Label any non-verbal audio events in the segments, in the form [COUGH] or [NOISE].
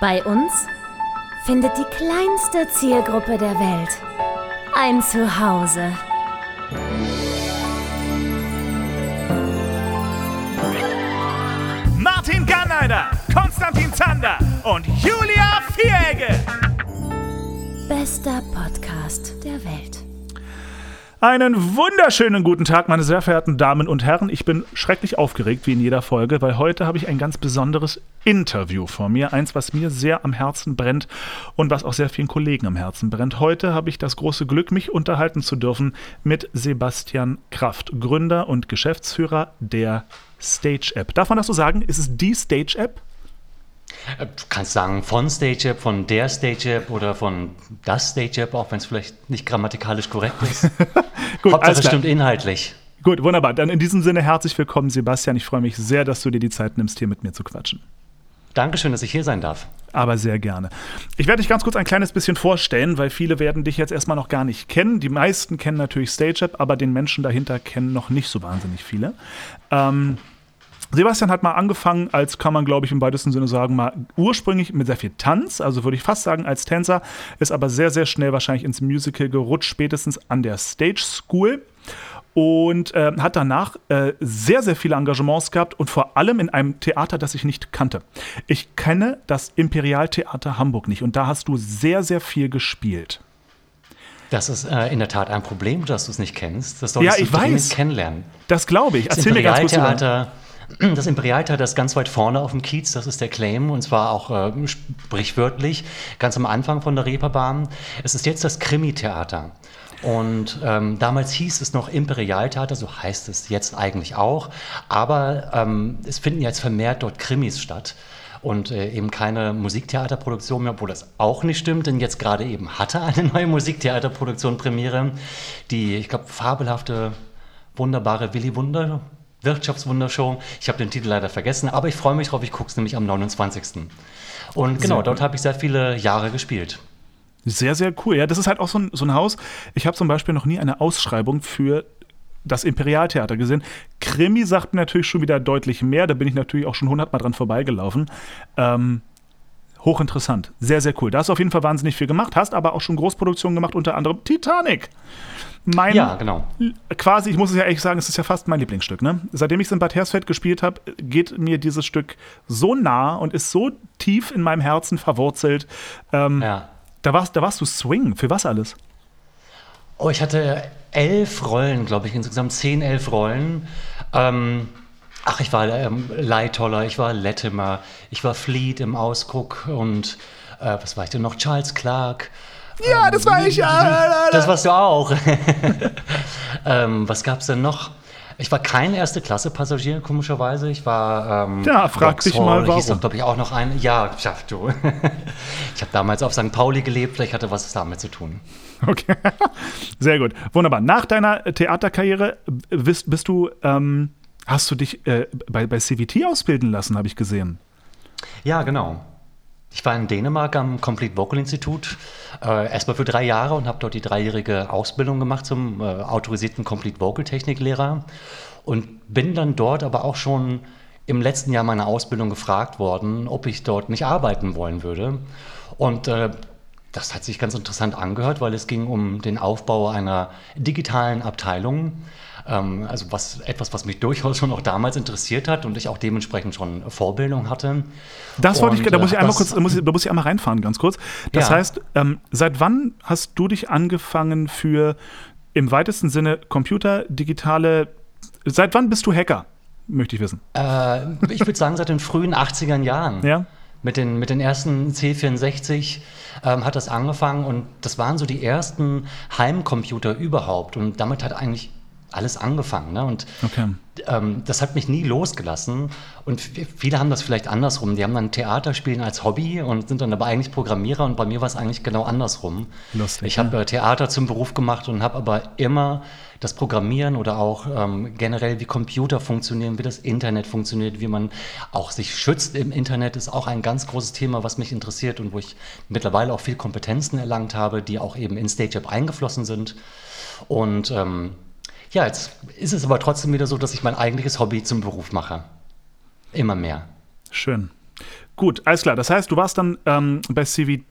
Bei uns findet die kleinste Zielgruppe der Welt ein Zuhause. Martin Garneider, Konstantin Zander und Julia Vieregge. Bester Podcast der Welt. Einen wunderschönen guten Tag, meine sehr verehrten Damen und Herren. Ich bin schrecklich aufgeregt, wie in jeder Folge, weil heute habe ich ein ganz besonderes Interview vor mir. Eins, was mir sehr am Herzen brennt und was auch sehr vielen Kollegen am Herzen brennt. Heute habe ich das große Glück, mich unterhalten zu dürfen mit Sebastian Kraft, Gründer und Geschäftsführer der Stage App. Darf man das so sagen? Ist es die Stage App? Äh, du kannst sagen von Stage App, von der Stage App oder von das Stage App, auch wenn es vielleicht nicht grammatikalisch korrekt ist. [LAUGHS] Gut, Hauptsache stimmt inhaltlich. Gut, wunderbar. Dann in diesem Sinne herzlich willkommen, Sebastian. Ich freue mich sehr, dass du dir die Zeit nimmst, hier mit mir zu quatschen. Dankeschön, dass ich hier sein darf. Aber sehr gerne. Ich werde dich ganz kurz ein kleines bisschen vorstellen, weil viele werden dich jetzt erstmal noch gar nicht kennen. Die meisten kennen natürlich StageApp, aber den Menschen dahinter kennen noch nicht so wahnsinnig viele. Ähm, Sebastian hat mal angefangen, als kann man, glaube ich, im weitesten Sinne sagen, mal ursprünglich mit sehr viel Tanz, also würde ich fast sagen als Tänzer, ist aber sehr, sehr schnell wahrscheinlich ins Musical gerutscht, spätestens an der Stage School und äh, hat danach äh, sehr, sehr viele Engagements gehabt und vor allem in einem Theater, das ich nicht kannte. Ich kenne das Imperialtheater Hamburg nicht und da hast du sehr, sehr viel gespielt. Das ist äh, in der Tat ein Problem, dass du es nicht kennst. Das solltest ja, ich du weiß. kennenlernen. Das glaube ich. Erzähl mir ganz kurz über. Das Imperialtheater ist ganz weit vorne auf dem Kiez, das ist der Claim und zwar auch äh, sprichwörtlich ganz am Anfang von der Reeperbahn. Es ist jetzt das Krimi-Theater. Und ähm, damals hieß es noch Imperialtheater, so heißt es jetzt eigentlich auch. Aber ähm, es finden jetzt vermehrt dort Krimis statt und äh, eben keine Musiktheaterproduktion mehr, obwohl das auch nicht stimmt, denn jetzt gerade eben hatte eine neue Musiktheaterproduktion Premiere, die, ich glaube, fabelhafte, wunderbare Willy Wunder Wirtschaftswundershow. Ich habe den Titel leider vergessen, aber ich freue mich drauf, ich gucke es nämlich am 29. Und genau, dort habe ich sehr viele Jahre gespielt. Sehr, sehr cool. Ja, das ist halt auch so ein, so ein Haus. Ich habe zum Beispiel noch nie eine Ausschreibung für das Imperialtheater gesehen. Krimi sagt mir natürlich schon wieder deutlich mehr. Da bin ich natürlich auch schon hundertmal dran vorbeigelaufen. Ähm, hochinteressant. Sehr, sehr cool. Da hast du auf jeden Fall wahnsinnig viel gemacht, hast aber auch schon Großproduktionen gemacht, unter anderem Titanic. Mein, ja, genau. Quasi, ich muss es ja ehrlich sagen, es ist ja fast mein Lieblingsstück. Ne? Seitdem ich es in Bad Hersfeld gespielt habe, geht mir dieses Stück so nah und ist so tief in meinem Herzen verwurzelt. Ähm, ja. Da warst, da warst du Swing. Für was alles? Oh, ich hatte elf Rollen, glaube ich, insgesamt zehn, elf Rollen. Ähm, ach, ich war ähm, Leitoller, ich war Latimer, ich war Fleet im Ausguck und äh, was war ich denn noch? Charles Clark. Ja, das war ich. Ja. Das warst du auch. [LAUGHS] ähm, was gab es denn noch? Ich war kein erste Klasse Passagier, komischerweise. Ich war. Ähm, ja, frag dich mal, warum. Hieß glaube ich, auch noch ein. Ja, schaff du. [LAUGHS] ich habe damals auf St. Pauli gelebt, vielleicht hatte was damit zu tun. Okay, [LAUGHS] sehr gut. Wunderbar. Nach deiner Theaterkarriere bist, bist du, ähm, hast du dich äh, bei, bei CVT ausbilden lassen, habe ich gesehen. Ja, genau. Ich war in Dänemark am Complete Vocal Institut äh, erstmal für drei Jahre und habe dort die dreijährige Ausbildung gemacht zum äh, autorisierten Complete Vocal Techniklehrer und bin dann dort aber auch schon im letzten Jahr meiner Ausbildung gefragt worden, ob ich dort nicht arbeiten wollen würde. Und äh, das hat sich ganz interessant angehört, weil es ging um den Aufbau einer digitalen Abteilung also was, etwas, was mich durchaus schon auch damals interessiert hat und ich auch dementsprechend schon Vorbildung hatte. Das wollte ich, da muss ich einmal kurz, da muss ich, da muss ich einmal reinfahren, ganz kurz. Das ja. heißt, ähm, seit wann hast du dich angefangen für im weitesten Sinne Computer, digitale, seit wann bist du Hacker? Möchte ich wissen. Äh, ich würde sagen, seit den frühen 80er Jahren. Ja. Mit den, mit den ersten C64 ähm, hat das angefangen und das waren so die ersten Heimcomputer überhaupt. Und damit hat eigentlich alles angefangen. Ne? Und okay. ähm, das hat mich nie losgelassen. Und viele haben das vielleicht andersrum. Die haben dann Theaterspielen als Hobby und sind dann aber eigentlich Programmierer. Und bei mir war es eigentlich genau andersrum. Lustig, ich habe äh, Theater zum Beruf gemacht und habe aber immer das Programmieren oder auch ähm, generell, wie Computer funktionieren, wie das Internet funktioniert, wie man auch sich schützt im Internet, ist auch ein ganz großes Thema, was mich interessiert und wo ich mittlerweile auch viel Kompetenzen erlangt habe, die auch eben in StageUp eingeflossen sind. Und ähm, ja, jetzt ist es aber trotzdem wieder so, dass ich mein eigentliches Hobby zum Beruf mache. Immer mehr. Schön. gut, alles klar. Das heißt, du warst dann ähm, bei CV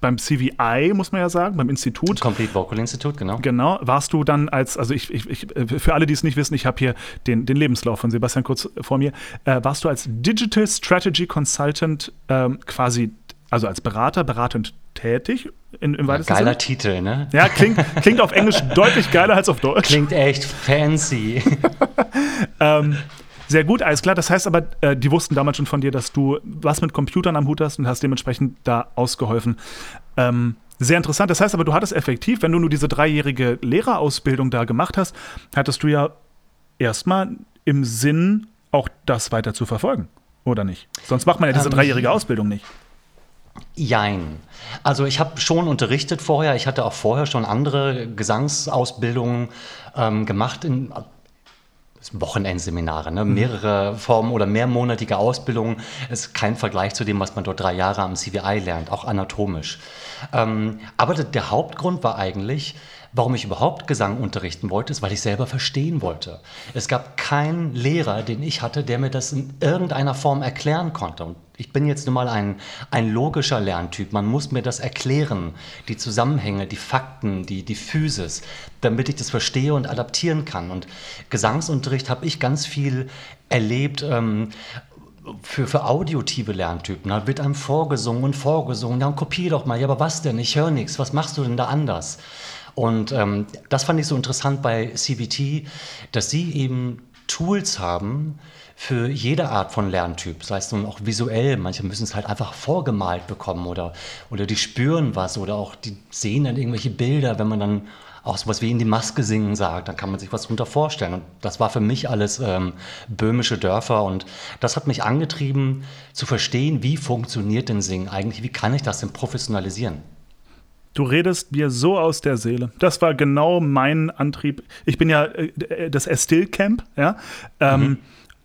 beim CVI, muss man ja sagen, beim Institut. Complete Vocal Institute, genau. Genau. Warst du dann als, also ich, ich, ich für alle, die es nicht wissen, ich habe hier den, den Lebenslauf von Sebastian kurz vor mir. Äh, warst du als Digital Strategy Consultant ähm, quasi, also als Berater, beratend tätig? In, im ja, geiler Sinn? Titel, ne? Ja, klingt, klingt auf Englisch [LAUGHS] deutlich geiler als auf Deutsch. Klingt echt fancy. [LAUGHS] ähm, sehr gut, alles klar. Das heißt aber, äh, die wussten damals schon von dir, dass du was mit Computern am Hut hast und hast dementsprechend da ausgeholfen. Ähm, sehr interessant. Das heißt aber, du hattest effektiv, wenn du nur diese dreijährige Lehrerausbildung da gemacht hast, hattest du ja erstmal im Sinn, auch das weiter zu verfolgen, oder nicht? Sonst macht man ja diese ähm, dreijährige Ausbildung nicht. Jein. Also ich habe schon unterrichtet vorher. Ich hatte auch vorher schon andere Gesangsausbildungen ähm, gemacht, in, Wochenendseminare, ne? Mhm. mehrere Formen oder mehrmonatige Ausbildungen. ist kein Vergleich zu dem, was man dort drei Jahre am CVI lernt, auch anatomisch. Ähm, aber der Hauptgrund war eigentlich, warum ich überhaupt Gesang unterrichten wollte, ist, weil ich selber verstehen wollte. Es gab keinen Lehrer, den ich hatte, der mir das in irgendeiner Form erklären konnte. Und ich bin jetzt nun mal ein, ein logischer Lerntyp. Man muss mir das erklären, die Zusammenhänge, die Fakten, die, die Physis, damit ich das verstehe und adaptieren kann. Und Gesangsunterricht habe ich ganz viel erlebt. Ähm, für, für audiotive Lerntypen. Da wird einem vorgesungen und vorgesungen. Ja, kopier doch mal. Ja, aber was denn? Ich höre nichts. Was machst du denn da anders? Und ähm, das fand ich so interessant bei CVT, dass sie eben Tools haben für jede Art von Lerntyp. Das heißt nun auch visuell, manche müssen es halt einfach vorgemalt bekommen oder, oder die spüren was oder auch die sehen dann irgendwelche Bilder, wenn man dann auch sowas wie in die Maske singen sagt, dann kann man sich was darunter vorstellen. Und das war für mich alles ähm, böhmische Dörfer und das hat mich angetrieben zu verstehen, wie funktioniert denn Singen eigentlich, wie kann ich das denn professionalisieren. Du redest mir so aus der Seele. Das war genau mein Antrieb. Ich bin ja äh, das Estill Camp, ja. Ähm, mhm.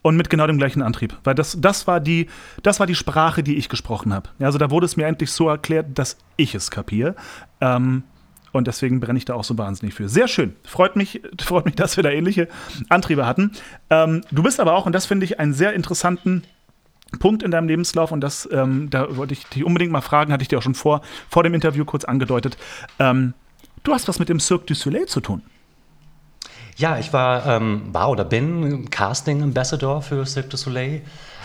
Und mit genau dem gleichen Antrieb. Weil das, das, war, die, das war die Sprache, die ich gesprochen habe. Also da wurde es mir endlich so erklärt, dass ich es kapiere. Ähm, und deswegen brenne ich da auch so wahnsinnig für. Sehr schön. Freut mich, [LAUGHS] freut mich dass wir da ähnliche Antriebe hatten. Ähm, du bist aber auch, und das finde ich einen sehr interessanten Punkt in deinem Lebenslauf und das, ähm, da wollte ich dich unbedingt mal fragen, hatte ich dir auch schon vor, vor dem Interview kurz angedeutet. Ähm, du hast was mit dem Cirque du Soleil zu tun. Ja, ich war, ähm, war oder bin Casting Ambassador für Cirque du Soleil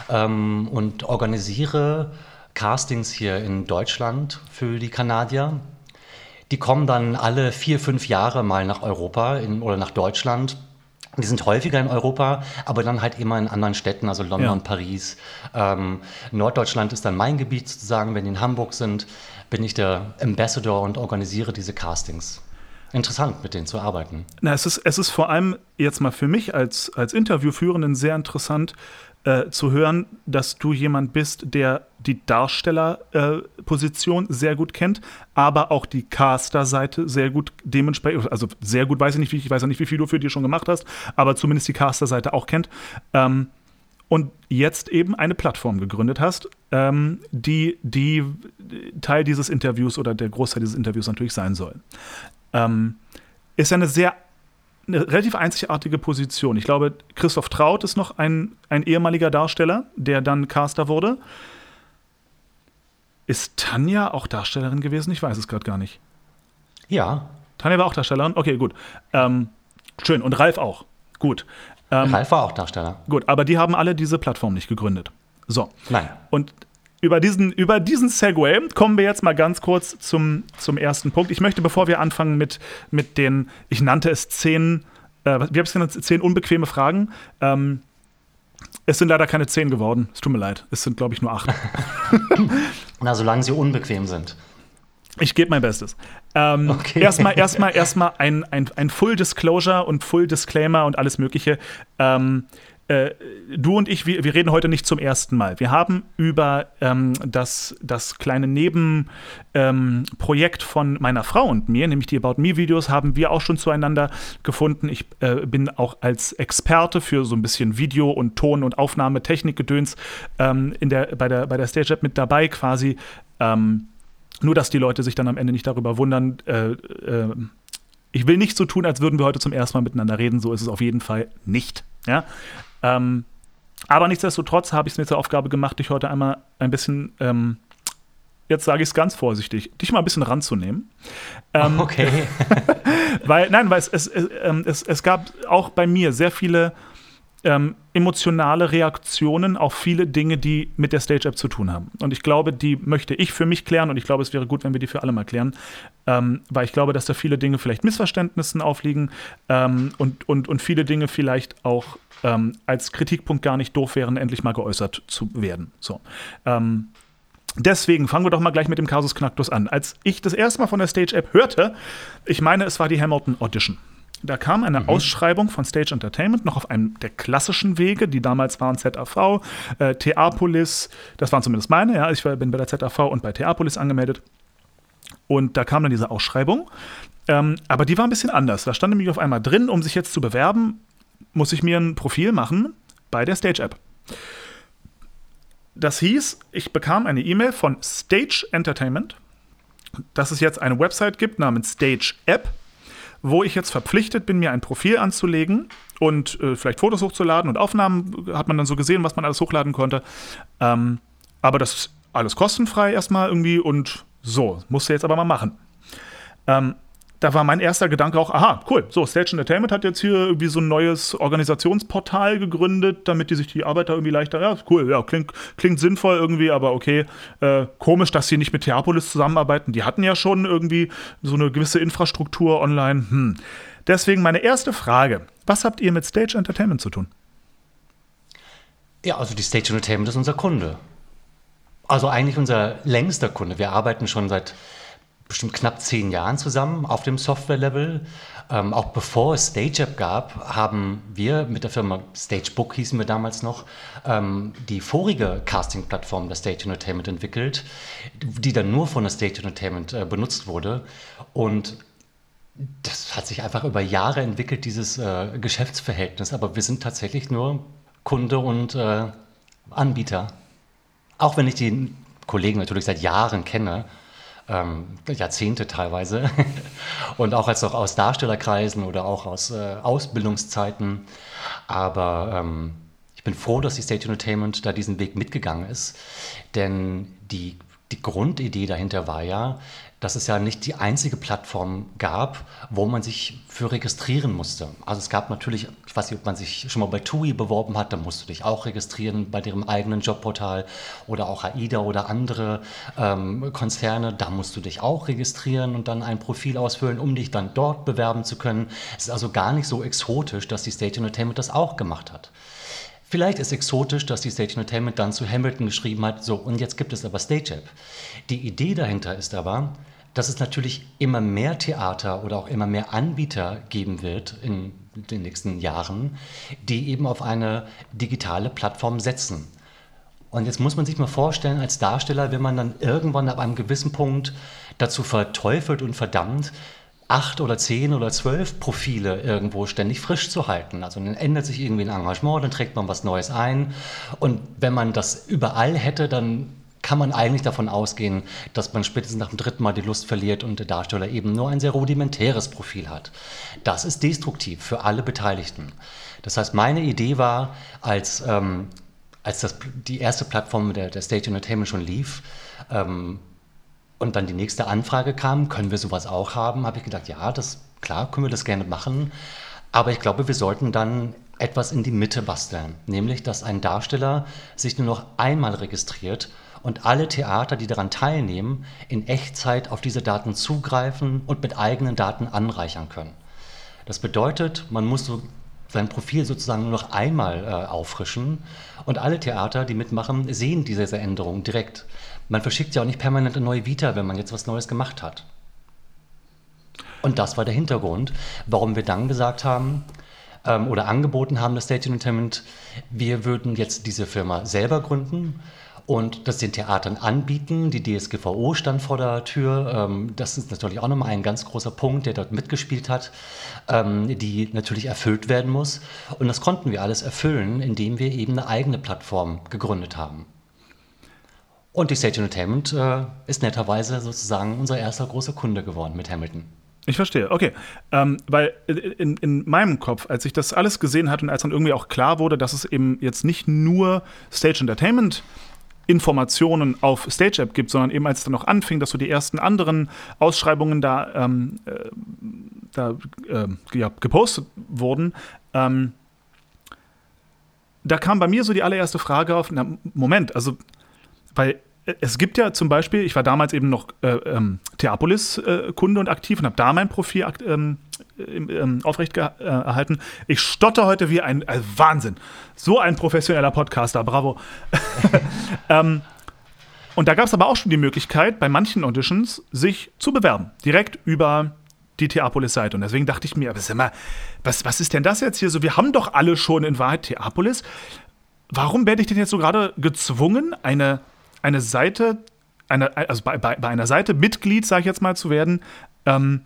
ähm, und organisiere Castings hier in Deutschland für die Kanadier. Die kommen dann alle vier, fünf Jahre mal nach Europa in, oder nach Deutschland die sind häufiger in Europa, aber dann halt immer in anderen Städten, also London, ja. Paris. Ähm, Norddeutschland ist dann mein Gebiet sozusagen. Wenn die in Hamburg sind, bin ich der Ambassador und organisiere diese Castings. Interessant, mit denen zu arbeiten. Na, es ist, es ist vor allem jetzt mal für mich als, als Interviewführenden sehr interessant, äh, zu hören, dass du jemand bist, der die Darstellerposition äh, sehr gut kennt, aber auch die Caster-Seite sehr gut dementsprechend, also sehr gut weiß ich nicht, wie, ich weiß ja nicht, wie viel du für dich schon gemacht hast, aber zumindest die Caster-Seite auch kennt. Ähm, und jetzt eben eine Plattform gegründet hast, ähm, die, die Teil dieses Interviews oder der Großteil dieses Interviews natürlich sein soll. Ähm, ist ja eine sehr eine relativ einzigartige Position. Ich glaube, Christoph Traut ist noch ein, ein ehemaliger Darsteller, der dann Caster wurde. Ist Tanja auch Darstellerin gewesen? Ich weiß es gerade gar nicht. Ja. Tanja war auch Darstellerin? Okay, gut. Ähm, schön. Und Ralf auch. Gut. Ähm, Ralf war auch Darsteller. Gut, aber die haben alle diese Plattform nicht gegründet. So. Nein. Und über diesen, über diesen Segway kommen wir jetzt mal ganz kurz zum, zum ersten Punkt. Ich möchte, bevor wir anfangen mit, mit den, ich nannte es zehn, äh, wie habe ich es genannt, zehn unbequeme Fragen. Ähm, es sind leider keine zehn geworden. Es tut mir leid. Es sind, glaube ich, nur acht. [LAUGHS] Na, solange sie unbequem sind. Ich gebe mein Bestes. Ähm, okay. Erstmal, erstmal, [LAUGHS] erstmal ein, ein, ein Full Disclosure und Full Disclaimer und alles Mögliche. Ähm, äh, du und ich, wir, wir, reden heute nicht zum ersten Mal. Wir haben über ähm, das, das kleine Nebenprojekt ähm, von meiner Frau und mir, nämlich die About Me-Videos, haben wir auch schon zueinander gefunden. Ich äh, bin auch als Experte für so ein bisschen Video- und Ton- und Aufnahmetechnikgedöns ähm, in der, bei der, bei der Stage App mit dabei quasi. Ähm, nur, dass die Leute sich dann am Ende nicht darüber wundern. Äh, äh, ich will nicht so tun, als würden wir heute zum ersten Mal miteinander reden. So ist es auf jeden Fall nicht. Ja? Ähm, Aber nichtsdestotrotz habe ich es mir zur Aufgabe gemacht, dich heute einmal ein bisschen, ähm, jetzt sage ich es ganz vorsichtig, dich mal ein bisschen ranzunehmen. Ähm, okay. [LAUGHS] weil, nein, weil es, es, ähm, es, es gab auch bei mir sehr viele ähm, emotionale Reaktionen auf viele Dinge, die mit der Stage-App zu tun haben. Und ich glaube, die möchte ich für mich klären und ich glaube, es wäre gut, wenn wir die für alle mal klären, ähm, weil ich glaube, dass da viele Dinge vielleicht Missverständnissen aufliegen ähm, und, und, und viele Dinge vielleicht auch ähm, als Kritikpunkt gar nicht doof wären, endlich mal geäußert zu werden. So. Ähm, Deswegen fangen wir doch mal gleich mit dem Kasus Knacktus an. Als ich das erste Mal von der Stage-App hörte, ich meine, es war die Hamilton Audition. Da kam eine mhm. Ausschreibung von Stage Entertainment noch auf einem der klassischen Wege, die damals waren ZAV, äh, Theapolis, das waren zumindest meine, ja, ich bin bei der ZAV und bei Theapolis angemeldet. Und da kam dann diese Ausschreibung. Ähm, aber die war ein bisschen anders. Da stand nämlich auf einmal drin, um sich jetzt zu bewerben, muss ich mir ein Profil machen bei der Stage App. Das hieß, ich bekam eine E-Mail von Stage Entertainment, dass es jetzt eine Website gibt namens Stage App wo ich jetzt verpflichtet bin, mir ein Profil anzulegen und äh, vielleicht Fotos hochzuladen und Aufnahmen hat man dann so gesehen, was man alles hochladen konnte. Ähm, aber das ist alles kostenfrei erstmal irgendwie und so, musste jetzt aber mal machen. Ähm, da war mein erster Gedanke auch, aha, cool, so, Stage Entertainment hat jetzt hier irgendwie so ein neues Organisationsportal gegründet, damit die sich die Arbeiter irgendwie leichter, ja, cool, ja, klingt, klingt sinnvoll irgendwie, aber okay, äh, komisch, dass sie nicht mit Theapolis zusammenarbeiten. Die hatten ja schon irgendwie so eine gewisse Infrastruktur online. Hm. Deswegen meine erste Frage, was habt ihr mit Stage Entertainment zu tun? Ja, also die Stage Entertainment ist unser Kunde. Also eigentlich unser längster Kunde. Wir arbeiten schon seit bestimmt knapp zehn Jahren zusammen auf dem Software-Level. Ähm, auch bevor es StageApp gab, haben wir mit der Firma StageBook hießen wir damals noch, ähm, die vorige Casting-Plattform der Stage Entertainment entwickelt, die dann nur von der Stage Entertainment äh, benutzt wurde. Und das hat sich einfach über Jahre entwickelt, dieses äh, Geschäftsverhältnis. Aber wir sind tatsächlich nur Kunde und äh, Anbieter. Auch wenn ich die Kollegen natürlich seit Jahren kenne, ähm, Jahrzehnte teilweise. [LAUGHS] und auch als auch aus Darstellerkreisen oder auch aus äh, Ausbildungszeiten. Aber ähm, ich bin froh, dass die State Entertainment da diesen Weg mitgegangen ist. Denn die, die Grundidee dahinter war ja, dass es ja nicht die einzige Plattform gab, wo man sich für registrieren musste. Also es gab natürlich, ich weiß nicht, ob man sich schon mal bei TUI beworben hat, da musst du dich auch registrieren bei deren eigenen Jobportal oder auch AIDA oder andere ähm, Konzerne, da musst du dich auch registrieren und dann ein Profil ausfüllen, um dich dann dort bewerben zu können. Es ist also gar nicht so exotisch, dass die State Entertainment das auch gemacht hat. Vielleicht ist exotisch, dass die Stage Entertainment dann zu Hamilton geschrieben hat, so und jetzt gibt es aber Stage App. Die Idee dahinter ist aber, dass es natürlich immer mehr Theater oder auch immer mehr Anbieter geben wird in den nächsten Jahren, die eben auf eine digitale Plattform setzen. Und jetzt muss man sich mal vorstellen, als Darsteller, wenn man dann irgendwann ab einem gewissen Punkt dazu verteufelt und verdammt, acht oder zehn oder zwölf Profile irgendwo ständig frisch zu halten. Also dann ändert sich irgendwie ein Engagement, dann trägt man was Neues ein. Und wenn man das überall hätte, dann kann man eigentlich davon ausgehen, dass man spätestens nach dem dritten Mal die Lust verliert und der Darsteller eben nur ein sehr rudimentäres Profil hat. Das ist destruktiv für alle Beteiligten. Das heißt, meine Idee war, als, ähm, als das, die erste Plattform der, der Stage Entertainment schon lief, ähm, und dann die nächste Anfrage kam, können wir sowas auch haben, habe ich gedacht, ja, das klar, können wir das gerne machen. Aber ich glaube, wir sollten dann etwas in die Mitte basteln, nämlich dass ein Darsteller sich nur noch einmal registriert und alle Theater, die daran teilnehmen, in Echtzeit auf diese Daten zugreifen und mit eigenen Daten anreichern können. Das bedeutet, man muss so sein Profil sozusagen nur noch einmal äh, auffrischen und alle Theater, die mitmachen, sehen diese Änderung direkt. Man verschickt ja auch nicht permanent eine neue Vita, wenn man jetzt was Neues gemacht hat. Und das war der Hintergrund, warum wir dann gesagt haben ähm, oder angeboten haben, das State Entertainment, wir würden jetzt diese Firma selber gründen und das den Theatern anbieten. Die DSGVO stand vor der Tür. Ähm, das ist natürlich auch nochmal ein ganz großer Punkt, der dort mitgespielt hat, ähm, die natürlich erfüllt werden muss. Und das konnten wir alles erfüllen, indem wir eben eine eigene Plattform gegründet haben. Und die Stage Entertainment äh, ist netterweise sozusagen unser erster großer Kunde geworden mit Hamilton. Ich verstehe, okay. Ähm, weil in, in meinem Kopf, als ich das alles gesehen hatte und als dann irgendwie auch klar wurde, dass es eben jetzt nicht nur Stage Entertainment Informationen auf Stage App gibt, sondern eben als es dann noch anfing, dass so die ersten anderen Ausschreibungen da, ähm, äh, da äh, ja, gepostet wurden, ähm, da kam bei mir so die allererste Frage auf, na, Moment, also, weil es gibt ja zum Beispiel, ich war damals eben noch äh, ähm, Theapolis-Kunde äh, und aktiv und habe da mein Profil ähm, ähm, aufrecht erhalten. Ich stotter heute wie ein also Wahnsinn. So ein professioneller Podcaster, bravo. [LAUGHS] ähm, und da gab es aber auch schon die Möglichkeit, bei manchen Auditions sich zu bewerben, direkt über die Theapolis-Seite. Und deswegen dachte ich mir, aber mal, was, was ist denn das jetzt hier so? Wir haben doch alle schon in Wahrheit Theapolis. Warum werde ich denn jetzt so gerade gezwungen, eine eine Seite, eine, also bei, bei, bei einer Seite Mitglied, sage ich jetzt mal, zu werden, ähm,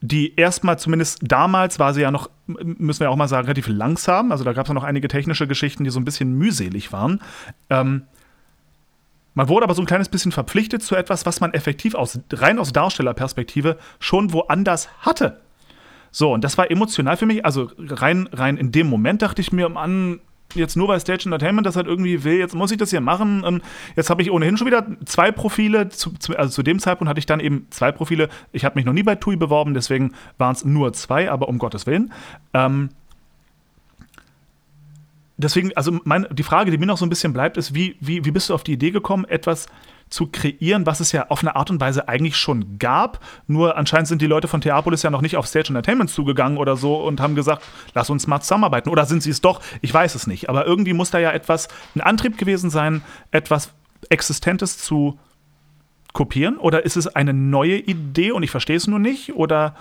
die erstmal zumindest damals war sie ja noch, müssen wir auch mal sagen, relativ langsam. Also da gab es noch einige technische Geschichten, die so ein bisschen mühselig waren. Ähm, man wurde aber so ein kleines bisschen verpflichtet zu etwas, was man effektiv aus, rein aus Darstellerperspektive schon woanders hatte. So, und das war emotional für mich. Also rein, rein in dem Moment dachte ich mir, Mann, jetzt nur bei Stage Entertainment das halt irgendwie will, jetzt muss ich das hier machen. Jetzt habe ich ohnehin schon wieder zwei Profile. Zu, also zu dem Zeitpunkt hatte ich dann eben zwei Profile. Ich habe mich noch nie bei TUI beworben, deswegen waren es nur zwei, aber um Gottes Willen. Ähm, deswegen, also mein, die Frage, die mir noch so ein bisschen bleibt, ist, wie, wie, wie bist du auf die Idee gekommen, etwas zu kreieren, was es ja auf eine Art und Weise eigentlich schon gab. Nur anscheinend sind die Leute von Theapolis ja noch nicht auf Stage Entertainment zugegangen oder so und haben gesagt, lass uns mal zusammenarbeiten. Oder sind sie es doch? Ich weiß es nicht. Aber irgendwie muss da ja etwas, ein Antrieb gewesen sein, etwas Existentes zu kopieren? Oder ist es eine neue Idee und ich verstehe es nur nicht? Oder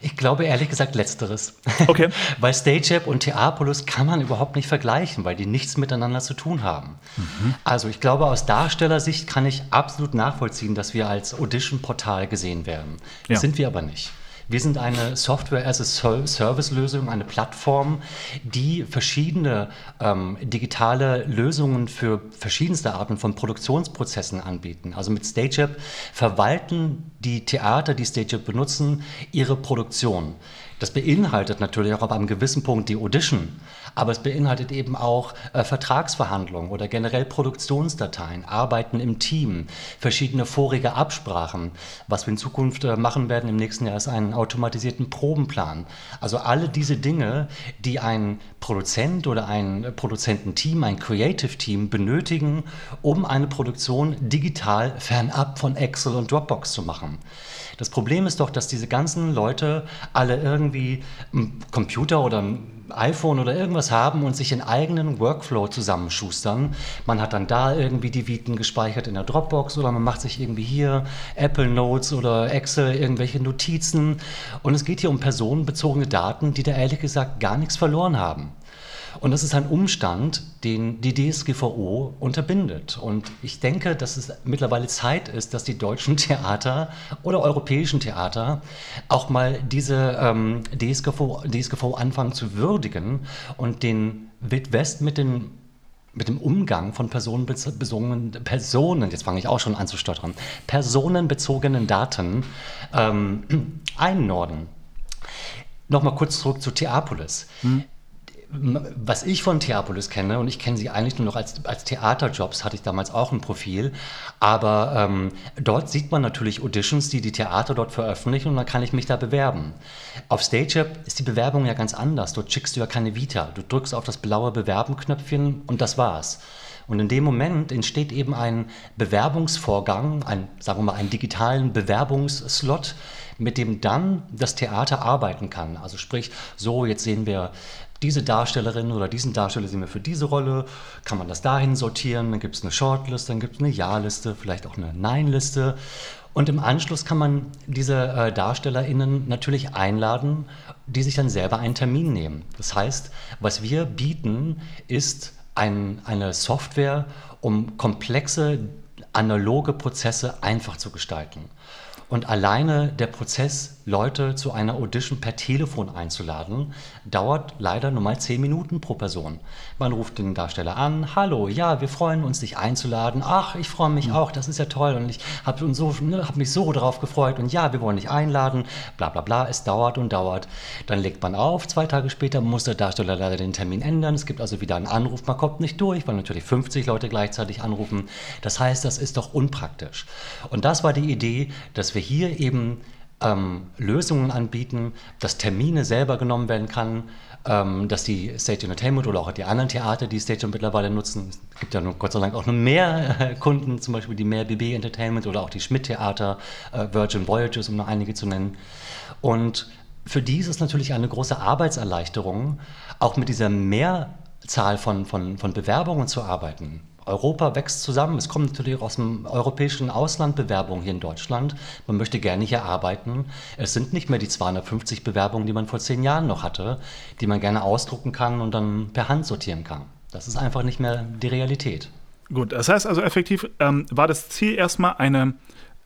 ich glaube ehrlich gesagt letzteres. Okay. [LAUGHS] weil StageApp und Theapolis kann man überhaupt nicht vergleichen, weil die nichts miteinander zu tun haben. Mhm. Also ich glaube, aus Darstellersicht kann ich absolut nachvollziehen, dass wir als Audition-Portal gesehen werden. Das ja. sind wir aber nicht. Wir sind eine Software-as-a-Service-Lösung, eine Plattform, die verschiedene ähm, digitale Lösungen für verschiedenste Arten von Produktionsprozessen anbieten. Also mit StageApp verwalten die Theater, die StageApp benutzen, ihre Produktion. Das beinhaltet natürlich auch ab einem gewissen Punkt die Audition, aber es beinhaltet eben auch äh, Vertragsverhandlungen oder generell Produktionsdateien, Arbeiten im Team, verschiedene vorige Absprachen. Was wir in Zukunft äh, machen werden im nächsten Jahr ist einen automatisierten Probenplan. Also alle diese Dinge, die ein Produzent oder ein Produzententeam, ein Creative Team benötigen, um eine Produktion digital fernab von Excel und Dropbox zu machen. Das Problem ist doch, dass diese ganzen Leute alle irgendwie einen Computer oder ein iPhone oder irgendwas haben und sich einen eigenen Workflow zusammenschustern. Man hat dann da irgendwie die Viten gespeichert in der Dropbox oder man macht sich irgendwie hier Apple Notes oder Excel irgendwelche Notizen. Und es geht hier um personenbezogene Daten, die da ehrlich gesagt gar nichts verloren haben. Und das ist ein Umstand, den die DSGVO unterbindet. Und ich denke, dass es mittlerweile Zeit ist, dass die deutschen [LAUGHS] Theater oder europäischen Theater auch mal diese ähm, DSGVO, DSGVO anfangen zu würdigen und den Wildwest mit den mit dem Umgang von personenbezogenen Personen, jetzt fange ich auch schon an zu stottern, personenbezogenen Daten ähm, [CLEARS THROAT] einnorden. Nochmal kurz zurück zu Theapolis. Hm was ich von Theapolis kenne, und ich kenne sie eigentlich nur noch als, als Theaterjobs, hatte ich damals auch ein Profil, aber ähm, dort sieht man natürlich Auditions, die die Theater dort veröffentlichen und dann kann ich mich da bewerben. Auf StageUp ist die Bewerbung ja ganz anders. Dort schickst du ja keine Vita. Du drückst auf das blaue Bewerben-Knöpfchen und das war's. Und in dem Moment entsteht eben ein Bewerbungsvorgang, ein, sagen wir mal, einen digitalen Bewerbungsslot, mit dem dann das Theater arbeiten kann. Also sprich, so, jetzt sehen wir diese Darstellerin oder diesen Darsteller sehen wir für diese Rolle, kann man das dahin sortieren, dann gibt es eine Shortlist, dann gibt es eine Ja-Liste, vielleicht auch eine Nein-Liste. Und im Anschluss kann man diese äh, DarstellerInnen natürlich einladen, die sich dann selber einen Termin nehmen. Das heißt, was wir bieten, ist ein, eine Software, um komplexe analoge Prozesse einfach zu gestalten. Und alleine der Prozess, Leute zu einer Audition per Telefon einzuladen, dauert leider nur mal zehn Minuten pro Person. Man ruft den Darsteller an, hallo, ja, wir freuen uns, dich einzuladen. Ach, ich freue mich auch, das ist ja toll und ich habe so, ne, hab mich so darauf gefreut und ja, wir wollen dich einladen, bla bla bla. Es dauert und dauert. Dann legt man auf, zwei Tage später muss der Darsteller leider den Termin ändern. Es gibt also wieder einen Anruf, man kommt nicht durch, weil natürlich 50 Leute gleichzeitig anrufen. Das heißt, das ist doch unpraktisch. Und das war die Idee, dass wir hier eben ähm, Lösungen anbieten, dass Termine selber genommen werden kann, ähm, dass die Stage Entertainment oder auch die anderen Theater, die Stage mittlerweile nutzen, es gibt ja nun Gott sei Dank auch noch mehr äh, Kunden, zum Beispiel die mehr BB Entertainment oder auch die Schmidt Theater, äh, Virgin Voyages, um nur einige zu nennen. Und für die ist es natürlich eine große Arbeitserleichterung, auch mit dieser Mehrzahl von, von, von Bewerbungen zu arbeiten. Europa wächst zusammen. Es kommen natürlich aus dem europäischen Ausland Bewerbungen hier in Deutschland. Man möchte gerne hier arbeiten. Es sind nicht mehr die 250 Bewerbungen, die man vor zehn Jahren noch hatte, die man gerne ausdrucken kann und dann per Hand sortieren kann. Das ist einfach nicht mehr die Realität. Gut, das heißt also effektiv ähm, war das Ziel erstmal eine,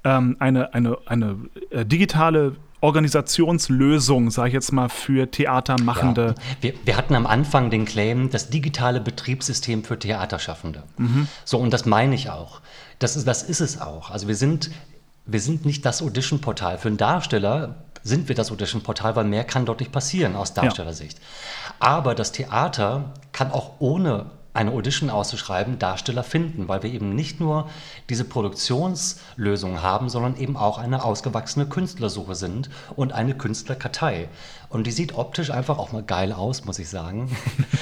ähm, eine, eine, eine äh, digitale Organisationslösung, sage ich jetzt mal, für Theatermachende. Ja. Wir, wir, hatten am Anfang den Claim, das digitale Betriebssystem für Theaterschaffende. Mhm. So, und das meine ich auch. Das ist, das ist es auch. Also wir sind, wir sind nicht das Audition-Portal. Für einen Darsteller sind wir das Audition-Portal, weil mehr kann dort nicht passieren aus Darstellersicht. Ja. Aber das Theater kann auch ohne eine Audition auszuschreiben, Darsteller finden, weil wir eben nicht nur diese Produktionslösung haben, sondern eben auch eine ausgewachsene Künstlersuche sind und eine Künstlerkartei. Und die sieht optisch einfach auch mal geil aus, muss ich sagen.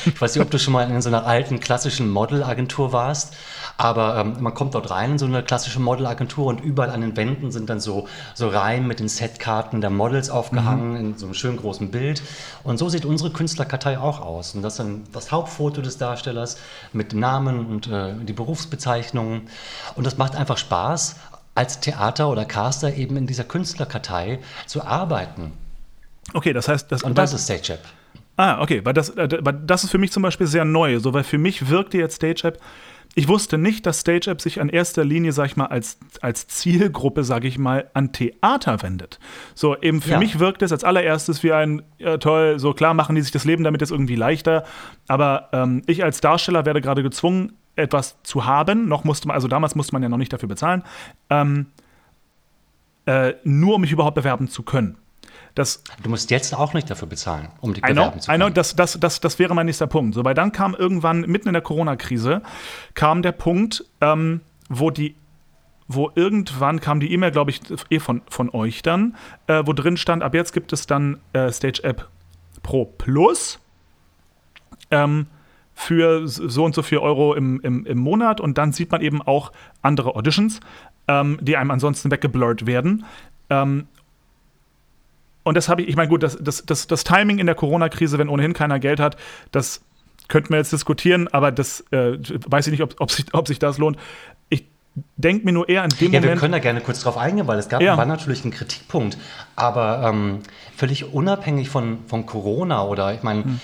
Ich weiß nicht, ob du schon mal in so einer alten klassischen Modelagentur warst, aber ähm, man kommt dort rein in so eine klassische Modelagentur und überall an den Wänden sind dann so, so Reihen mit den Setkarten der Models aufgehangen mhm. in so einem schönen großen Bild. Und so sieht unsere Künstlerkartei auch aus. Und das ist dann das Hauptfoto des Darstellers mit dem Namen und äh, die Berufsbezeichnungen. Und das macht einfach Spaß, als Theater oder Caster eben in dieser Künstlerkartei zu arbeiten. Okay, das heißt, das, und das ist StageApp. Ah, okay, weil das, äh, weil das ist für mich zum Beispiel sehr neu, so weil für mich wirkte jetzt StageApp. Ich wusste nicht, dass StageApp sich an erster Linie, sag ich mal, als, als Zielgruppe, sag ich mal, an Theater wendet. So, eben für ja. mich wirkt es als allererstes wie ein, ja, toll, so klar machen die sich das Leben damit jetzt irgendwie leichter. Aber ähm, ich als Darsteller werde gerade gezwungen, etwas zu haben. Noch musste man, also damals musste man ja noch nicht dafür bezahlen. Ähm, äh, nur um mich überhaupt bewerben zu können. Das, du musst jetzt auch nicht dafür bezahlen, um dich bewerben zu können. I know, das, das, das, das wäre mein nächster Punkt. So, weil dann kam irgendwann, mitten in der Corona-Krise, kam der Punkt, ähm, wo die wo irgendwann kam die E-Mail, glaube ich, eh von, von euch dann, äh, wo drin stand, ab jetzt gibt es dann äh, Stage App Pro Plus ähm, für so und so viel Euro im, im, im Monat und dann sieht man eben auch andere Auditions, ähm, die einem ansonsten weggeblurrt werden. Ähm, und das habe ich, ich meine, gut, das, das, das, das Timing in der Corona-Krise, wenn ohnehin keiner Geld hat, das könnten wir jetzt diskutieren, aber das äh, weiß ich nicht, ob, ob, sich, ob sich das lohnt. Ich denke mir nur eher an dem ja, Moment. Ja, wir können da gerne kurz drauf eingehen, weil es gab, ja. war natürlich ein Kritikpunkt. Aber ähm, völlig unabhängig von, von Corona oder ich meine, hm.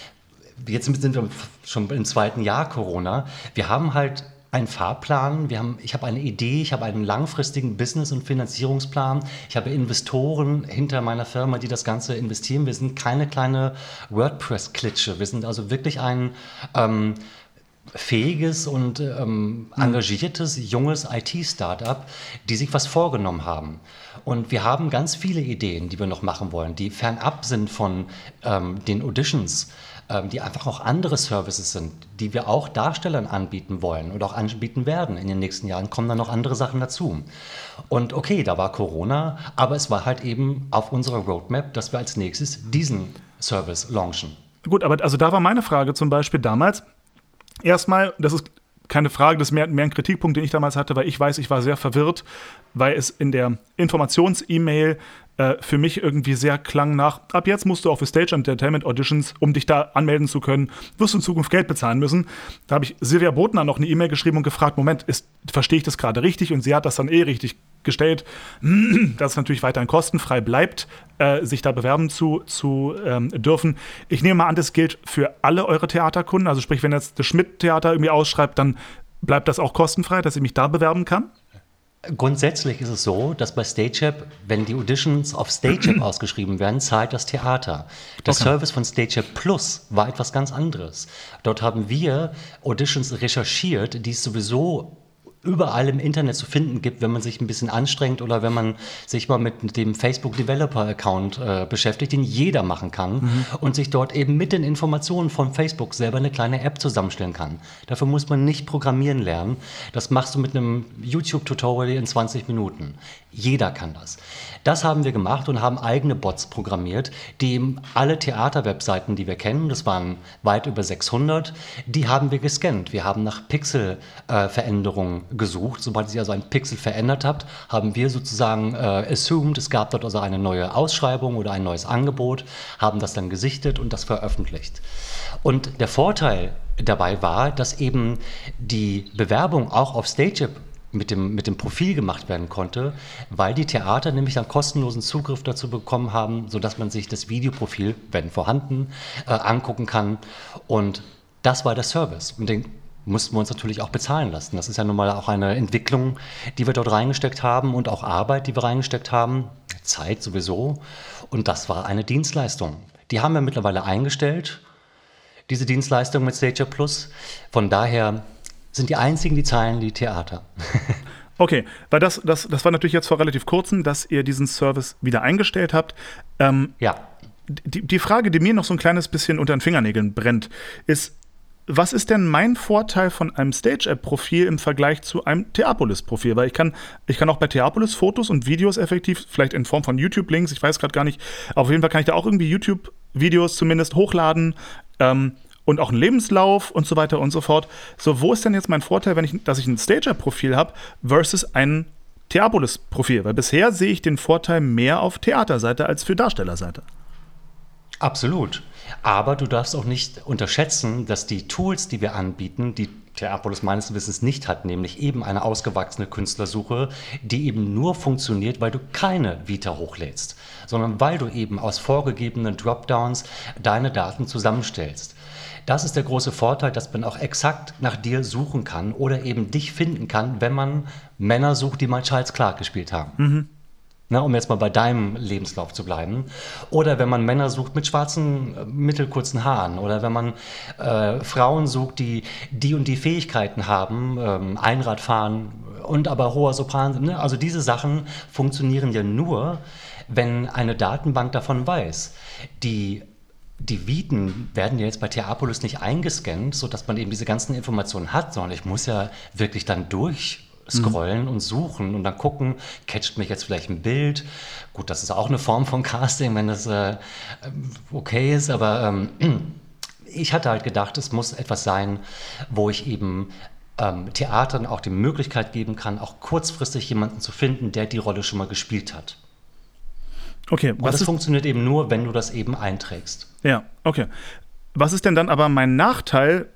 jetzt sind wir schon im zweiten Jahr Corona. Wir haben halt einen Fahrplan, wir haben, ich habe eine Idee, ich habe einen langfristigen Business- und Finanzierungsplan, ich habe Investoren hinter meiner Firma, die das Ganze investieren. Wir sind keine kleine WordPress-Klitsche, wir sind also wirklich ein ähm, fähiges und ähm, mhm. engagiertes, junges IT-Startup, die sich was vorgenommen haben. Und wir haben ganz viele Ideen, die wir noch machen wollen, die fernab sind von ähm, den Auditions die einfach auch andere Services sind, die wir auch Darstellern anbieten wollen und auch anbieten werden. In den nächsten Jahren kommen dann noch andere Sachen dazu. Und okay, da war Corona, aber es war halt eben auf unserer Roadmap, dass wir als nächstes diesen Service launchen. Gut, aber also da war meine Frage zum Beispiel damals. Erstmal, das ist keine Frage, das ist mehr, mehr ein Kritikpunkt, den ich damals hatte, weil ich weiß, ich war sehr verwirrt, weil es in der Informations-E-Mail äh, für mich irgendwie sehr klang nach, ab jetzt musst du auch für Stage Entertainment Auditions, um dich da anmelden zu können, wirst du in Zukunft Geld bezahlen müssen. Da habe ich Silvia Botner noch eine E-Mail geschrieben und gefragt, Moment, verstehe ich das gerade richtig? Und sie hat das dann eh richtig gestellt, [CLEARS THROAT] dass es natürlich weiterhin kostenfrei bleibt, äh, sich da bewerben zu, zu ähm, dürfen. Ich nehme mal an, das gilt für alle eure Theaterkunden. Also sprich, wenn jetzt das Schmidt-Theater irgendwie ausschreibt, dann bleibt das auch kostenfrei, dass ich mich da bewerben kann? Grundsätzlich ist es so, dass bei StageApp, wenn die Auditions auf StageApp [CLEARS THROAT] ausgeschrieben werden, zahlt das Theater. Der okay. Service von StageApp Plus war etwas ganz anderes. Dort haben wir Auditions recherchiert, die es sowieso überall im Internet zu finden gibt, wenn man sich ein bisschen anstrengt oder wenn man sich mal mit dem Facebook Developer Account äh, beschäftigt, den jeder machen kann mhm. und sich dort eben mit den Informationen von Facebook selber eine kleine App zusammenstellen kann. Dafür muss man nicht programmieren lernen. Das machst du mit einem YouTube-Tutorial in 20 Minuten. Jeder kann das. Das haben wir gemacht und haben eigene Bots programmiert, die alle Theaterwebseiten, die wir kennen, das waren weit über 600, die haben wir gescannt. Wir haben nach Pixelveränderungen äh, gesucht. Sobald sich also ein Pixel verändert hat, haben wir sozusagen äh, assumed, es gab dort also eine neue Ausschreibung oder ein neues Angebot, haben das dann gesichtet und das veröffentlicht. Und der Vorteil dabei war, dass eben die Bewerbung auch auf StageUp mit dem, mit dem Profil gemacht werden konnte, weil die Theater nämlich dann kostenlosen Zugriff dazu bekommen haben, sodass man sich das Videoprofil, wenn vorhanden, äh, angucken kann. Und das war der Service. Und den mussten wir uns natürlich auch bezahlen lassen. Das ist ja nun mal auch eine Entwicklung, die wir dort reingesteckt haben und auch Arbeit, die wir reingesteckt haben. Zeit sowieso. Und das war eine Dienstleistung. Die haben wir mittlerweile eingestellt, diese Dienstleistung mit Stager Plus. Von daher sind die einzigen, die zahlen, die Theater. [LAUGHS] Okay, weil das, das, das war natürlich jetzt vor relativ kurzem, dass ihr diesen Service wieder eingestellt habt. Ähm, ja. Die, die Frage, die mir noch so ein kleines bisschen unter den Fingernägeln brennt, ist, was ist denn mein Vorteil von einem Stage-App-Profil im Vergleich zu einem Theapolis-Profil? Weil ich kann, ich kann auch bei Theapolis Fotos und Videos effektiv, vielleicht in Form von YouTube-Links, ich weiß gerade gar nicht, auf jeden Fall kann ich da auch irgendwie YouTube-Videos zumindest hochladen. Ähm, und auch einen Lebenslauf und so weiter und so fort. So, wo ist denn jetzt mein Vorteil, wenn ich, dass ich ein Stager-Profil habe versus ein Theapolis-Profil? Weil bisher sehe ich den Vorteil mehr auf Theaterseite als für Darstellerseite. Absolut. Aber du darfst auch nicht unterschätzen, dass die Tools, die wir anbieten, die Theapolis meines Wissens nicht hat, nämlich eben eine ausgewachsene Künstlersuche, die eben nur funktioniert, weil du keine Vita hochlädst, sondern weil du eben aus vorgegebenen Dropdowns deine Daten zusammenstellst. Das ist der große Vorteil, dass man auch exakt nach dir suchen kann oder eben dich finden kann, wenn man Männer sucht, die mal Charles Clark gespielt haben. Mhm. Na, um jetzt mal bei deinem Lebenslauf zu bleiben. Oder wenn man Männer sucht mit schwarzen, äh, mittelkurzen Haaren. Oder wenn man äh, Frauen sucht, die die und die Fähigkeiten haben, ähm, Einrad fahren und aber hoher Sopran. Ne? Also diese Sachen funktionieren ja nur, wenn eine Datenbank davon weiß. Die die Viten werden ja jetzt bei Theapolis nicht eingescannt, sodass man eben diese ganzen Informationen hat, sondern ich muss ja wirklich dann durchscrollen mhm. und suchen und dann gucken, catcht mich jetzt vielleicht ein Bild. Gut, das ist auch eine Form von Casting, wenn das äh, okay ist, aber ähm, [CLEARS THROAT] ich hatte halt gedacht, es muss etwas sein, wo ich eben ähm, Theatern auch die Möglichkeit geben kann, auch kurzfristig jemanden zu finden, der die Rolle schon mal gespielt hat. Okay, was Und das funktioniert eben nur, wenn du das eben einträgst. Ja, okay. Was ist denn dann aber mein Nachteil,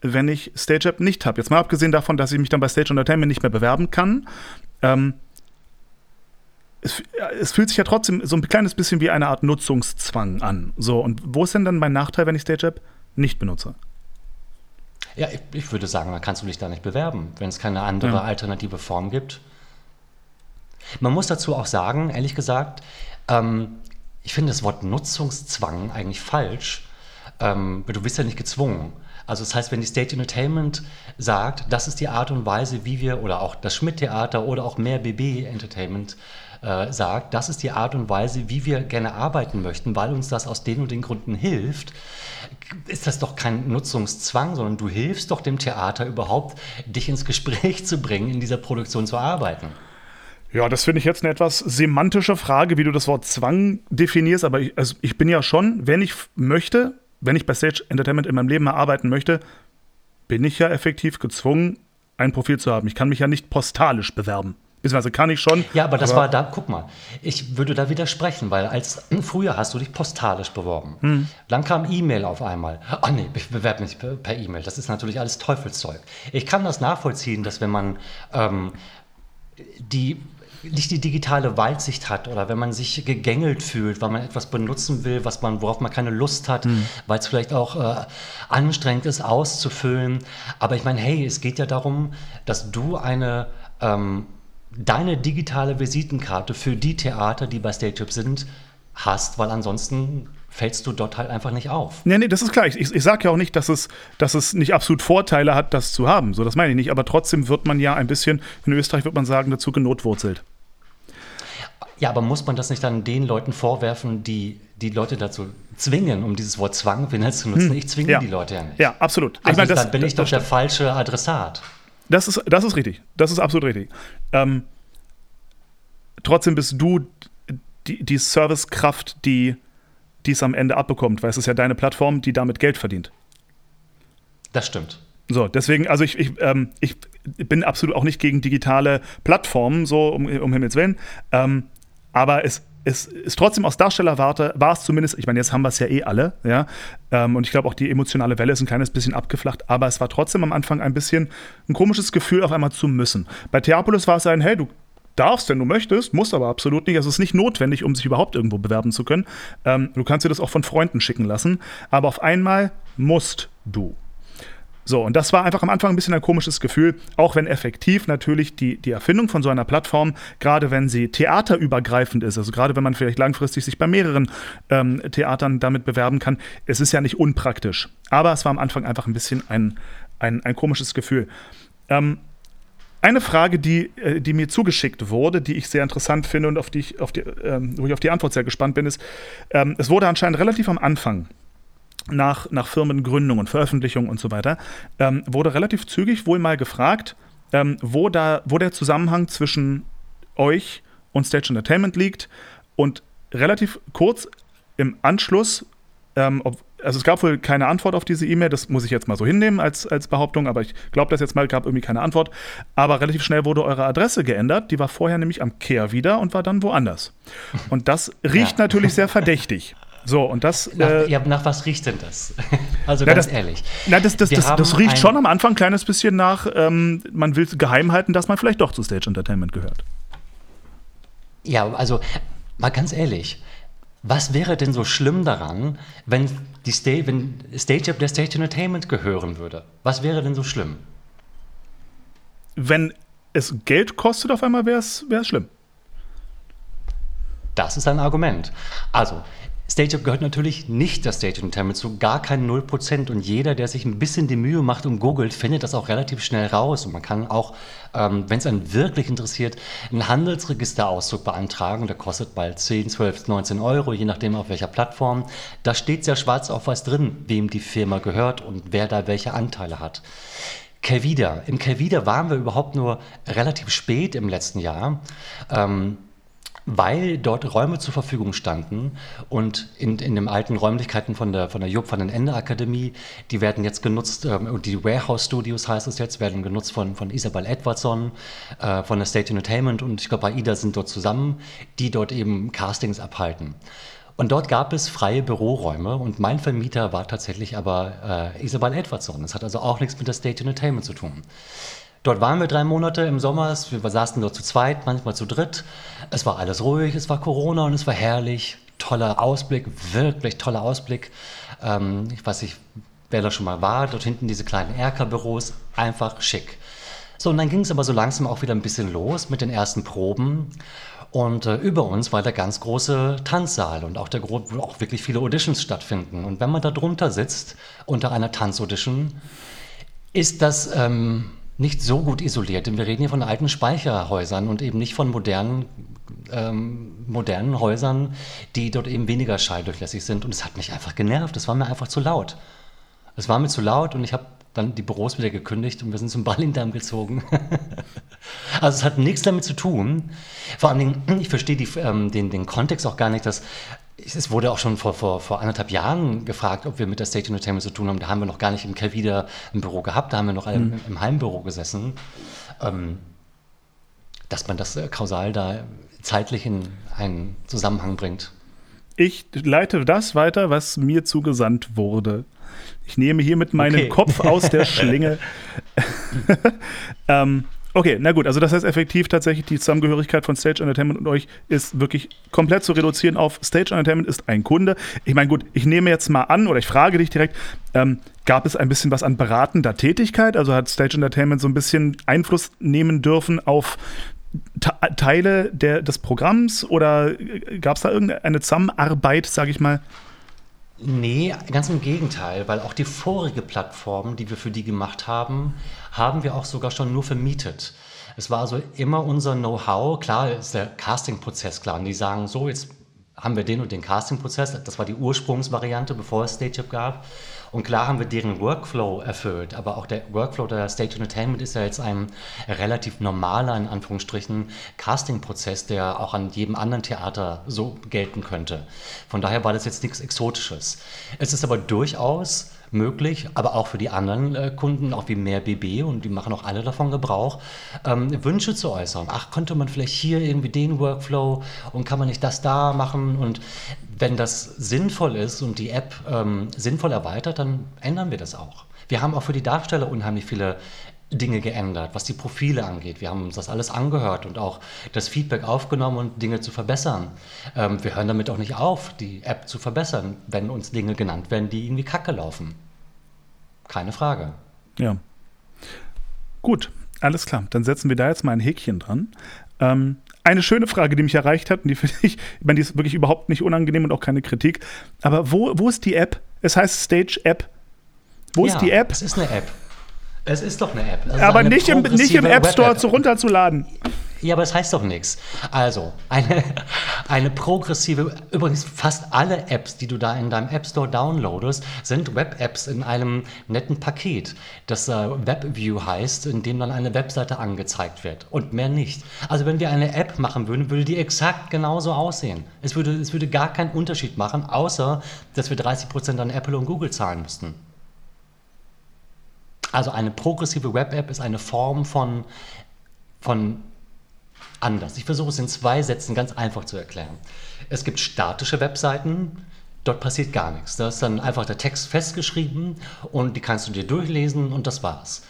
wenn ich StageUp nicht habe? Jetzt mal abgesehen davon, dass ich mich dann bei Stage Entertainment nicht mehr bewerben kann. Ähm, es, es, fühlt sich ja trotzdem so ein kleines bisschen wie eine Art Nutzungszwang an. So, und wo ist denn dann mein Nachteil, wenn ich StageUp nicht benutze? Ja, ich, ich, würde sagen, dann kannst du dich da nicht bewerben, wenn es keine andere ja. alternative Form gibt. Man muss dazu auch sagen, ehrlich gesagt, ähm, ich finde das Wort Nutzungszwang eigentlich falsch, ähm, weil du bist ja nicht gezwungen. Also das heißt, wenn die State Entertainment sagt, das ist die Art und Weise, wie wir, oder auch das Schmidt-Theater oder auch mehr BB Entertainment äh, sagt, das ist die Art und Weise, wie wir gerne arbeiten möchten, weil uns das aus den und den Gründen hilft, ist das doch kein Nutzungszwang, sondern du hilfst doch dem Theater überhaupt, dich ins Gespräch zu bringen, in dieser Produktion zu arbeiten. Ja, das finde ich jetzt eine etwas semantische Frage, wie du das Wort Zwang definierst. Aber ich, also ich bin ja schon, wenn ich möchte, wenn ich bei Stage Entertainment in meinem Leben mal arbeiten möchte, bin ich ja effektiv gezwungen, ein Profil zu haben. Ich kann mich ja nicht postalisch bewerben. Beziehungsweise kann ich schon. Ja, aber das aber war da, guck mal, ich würde da widersprechen, weil als früher hast du dich postalisch beworben. Hm. Dann kam E-Mail auf einmal. Ah nee, ich bewerbe mich per E-Mail. Das ist natürlich alles Teufelszeug. Ich kann das nachvollziehen, dass wenn man ähm, die nicht die digitale Weitsicht hat oder wenn man sich gegängelt fühlt, weil man etwas benutzen will, was man, worauf man keine Lust hat, mhm. weil es vielleicht auch äh, anstrengend ist auszufüllen. Aber ich meine, hey, es geht ja darum, dass du eine ähm, deine digitale Visitenkarte für die Theater, die bei StageUp sind, hast, weil ansonsten fällst du dort halt einfach nicht auf. Nee, nee, das ist klar. Ich, ich, ich sage ja auch nicht, dass es, dass es nicht absolut Vorteile hat, das zu haben. So, das meine ich nicht. Aber trotzdem wird man ja ein bisschen, in Österreich wird man sagen, dazu genotwurzelt. Ja, aber muss man das nicht dann den Leuten vorwerfen, die die Leute dazu zwingen, um dieses Wort Zwang zu nutzen? Hm. Ich zwinge ja. die Leute ja nicht. Ja, absolut. Also ich meine, das, dann bin ich doch der falsche Adressat. Das ist, das ist richtig. Das ist absolut richtig. Ähm, trotzdem bist du die, die Servicekraft, die es am Ende abbekommt, weil es ist ja deine Plattform, die damit Geld verdient. Das stimmt. So, deswegen, also ich, ich, ähm, ich bin absolut auch nicht gegen digitale Plattformen, so um, um Himmels Willen. Ähm, aber es, es ist trotzdem aus Darstellerwarte, war es zumindest, ich meine, jetzt haben wir es ja eh alle, ja. Ähm, und ich glaube auch die emotionale Welle ist ein kleines bisschen abgeflacht, aber es war trotzdem am Anfang ein bisschen ein komisches Gefühl, auf einmal zu müssen. Bei Theapolis war es ein, hey, du darfst, wenn du möchtest, musst aber absolut nicht. Also es ist nicht notwendig, um sich überhaupt irgendwo bewerben zu können. Ähm, du kannst dir das auch von Freunden schicken lassen, aber auf einmal musst du. So, und das war einfach am Anfang ein bisschen ein komisches Gefühl, auch wenn effektiv natürlich die, die Erfindung von so einer Plattform, gerade wenn sie theaterübergreifend ist, also gerade wenn man vielleicht langfristig sich bei mehreren ähm, Theatern damit bewerben kann, es ist ja nicht unpraktisch. Aber es war am Anfang einfach ein bisschen ein, ein, ein komisches Gefühl. Ähm, eine Frage, die, äh, die mir zugeschickt wurde, die ich sehr interessant finde und auf die ich, auf die, ähm, wo ich auf die Antwort sehr gespannt bin, ist, ähm, es wurde anscheinend relativ am Anfang nach, nach Firmengründung und Veröffentlichung und so weiter, ähm, wurde relativ zügig wohl mal gefragt, ähm, wo, da, wo der Zusammenhang zwischen euch und Stage Entertainment liegt. Und relativ kurz im Anschluss, ähm, ob, also es gab wohl keine Antwort auf diese E-Mail, das muss ich jetzt mal so hinnehmen als, als Behauptung, aber ich glaube das jetzt mal, gab irgendwie keine Antwort. Aber relativ schnell wurde eure Adresse geändert, die war vorher nämlich am Kehr wieder und war dann woanders. Und das [LAUGHS] riecht ja. natürlich sehr verdächtig. So, und das. Nach, äh, ja, nach was riecht denn das? [LAUGHS] Also na, ganz das, ehrlich. Na, das, das, das, das riecht schon am Anfang ein kleines bisschen nach, ähm, man will geheim halten, dass man vielleicht doch zu Stage Entertainment gehört. Ja, also mal ganz ehrlich, was wäre denn so schlimm daran, wenn, die Sta wenn Stage Up der Stage Entertainment gehören würde? Was wäre denn so schlimm? Wenn es Geld kostet auf einmal, wäre es schlimm. Das ist ein Argument. Also, StageUp gehört natürlich nicht der Stage Entertainment zu, gar kein 0%. Und jeder, der sich ein bisschen die Mühe macht und googelt, findet das auch relativ schnell raus. Und man kann auch, ähm, wenn es einen wirklich interessiert, einen Handelsregisterauszug beantragen. Der kostet bald 10, 12, 19 Euro, je nachdem auf welcher Plattform. Da steht sehr schwarz auf weiß drin, wem die Firma gehört und wer da welche Anteile hat. Kelvida. Im Kelvida waren wir überhaupt nur relativ spät im letzten Jahr. Ähm, weil dort Räume zur Verfügung standen und in, in den alten Räumlichkeiten von der, von der Job van den Ende Akademie, die werden jetzt genutzt, ähm, die Warehouse Studios heißt es jetzt, werden genutzt von, von Isabel Edwardson, äh, von der State Entertainment und ich glaube, AIDA sind dort zusammen, die dort eben Castings abhalten. Und dort gab es freie Büroräume und mein Vermieter war tatsächlich aber äh, Isabel Edwardson. Das hat also auch nichts mit der State Entertainment zu tun. Dort waren wir drei Monate im Sommer. Wir saßen dort zu zweit, manchmal zu dritt. Es war alles ruhig, es war Corona und es war herrlich. Toller Ausblick, wirklich toller Ausblick. Ähm, ich weiß nicht, wer da schon mal war. Dort hinten diese kleinen Erker-Büros, einfach schick. So, und dann ging es aber so langsam auch wieder ein bisschen los mit den ersten Proben. Und äh, über uns war der ganz große Tanzsaal und auch der wo auch wirklich viele Auditions stattfinden. Und wenn man da drunter sitzt, unter einer Tanzaudition, ist das ähm, nicht so gut isoliert, denn wir reden hier von alten Speicherhäusern und eben nicht von modernen, ähm, modernen Häusern, die dort eben weniger schalldurchlässig sind. Und es hat mich einfach genervt. Es war mir einfach zu laut. Es war mir zu laut und ich habe dann die Büros wieder gekündigt und wir sind zum Ballindamm gezogen. [LAUGHS] also es hat nichts damit zu tun. Vor allen Dingen, ich verstehe die, ähm, den, den Kontext auch gar nicht, dass es wurde auch schon vor, vor, vor anderthalb Jahren gefragt, ob wir mit der State Entertainment zu tun haben. Da haben wir noch gar nicht im Kelvida ein Büro gehabt, da haben wir noch mhm. im, im, Heimbüro gesessen. Ähm, dass man das äh, kausal da zeitlich in einen Zusammenhang bringt. Ich leite das weiter, was mir zugesandt wurde. Ich nehme hiermit meinen okay. Kopf aus der [LAUGHS] Schlinge. [LAUGHS] [LAUGHS] ähm, Okay, na gut, also das heißt effektiv tatsächlich die Zusammengehörigkeit von Stage Entertainment und euch ist wirklich komplett zu reduzieren auf Stage Entertainment ist ein Kunde. Ich meine, gut, ich nehme jetzt mal an oder ich frage dich direkt, ähm, gab es ein bisschen was an beratender Tätigkeit? Also hat Stage Entertainment so ein bisschen Einfluss nehmen dürfen auf Teile der, des Programms oder gab es da irgendeine Zusammenarbeit, sage ich mal? Nee, ganz im Gegenteil, weil auch die vorige Plattform, die wir für die gemacht haben, haben wir auch sogar schon nur vermietet. Es war also immer unser Know-how, klar ist der Casting-Prozess klar, und die sagen so, jetzt haben wir den und den Casting-Prozess, das war die Ursprungsvariante, bevor es StageUp gab. Und klar haben wir deren Workflow erfüllt, aber auch der Workflow der Stage Entertainment ist ja jetzt ein relativ normaler, in Anführungsstrichen, Casting-Prozess, der auch an jedem anderen Theater so gelten könnte. Von daher war das jetzt nichts Exotisches. Es ist aber durchaus möglich, aber auch für die anderen äh, Kunden, auch wie mehr BB und die machen auch alle davon Gebrauch, ähm, Wünsche zu äußern. Ach, könnte man vielleicht hier irgendwie den Workflow und kann man nicht das da machen und wenn das sinnvoll ist und die App ähm, sinnvoll erweitert, dann ändern wir das auch. Wir haben auch für die Darsteller unheimlich viele Dinge geändert, was die Profile angeht. Wir haben uns das alles angehört und auch das Feedback aufgenommen und Dinge zu verbessern. Ähm, wir hören damit auch nicht auf, die App zu verbessern, wenn uns Dinge genannt werden, die irgendwie kacke laufen. Keine Frage. Ja. Gut, alles klar. Dann setzen wir da jetzt mal ein Häkchen dran. Ähm, eine schöne Frage, die mich erreicht hat, und die finde ich, ich meine, die ist wirklich überhaupt nicht unangenehm und auch keine Kritik. Aber wo, wo ist die App? Es heißt Stage App. Wo ja, ist die App? Es ist eine App. Es ist doch eine App. Aber eine nicht, im, nicht im App Store zu runterzuladen. Ja, aber es das heißt doch nichts. Also, eine, eine progressive, übrigens fast alle Apps, die du da in deinem App Store downloadest, sind Web-Apps in einem netten Paket, das äh, WebView heißt, in dem dann eine Webseite angezeigt wird und mehr nicht. Also, wenn wir eine App machen würden, würde die exakt genauso aussehen. Es würde, es würde gar keinen Unterschied machen, außer dass wir 30% an Apple und Google zahlen müssten. Also eine progressive Web-App ist eine Form von, von anders. Ich versuche es in zwei Sätzen ganz einfach zu erklären. Es gibt statische Webseiten, dort passiert gar nichts. Da ist dann einfach der Text festgeschrieben und die kannst du dir durchlesen und das war's.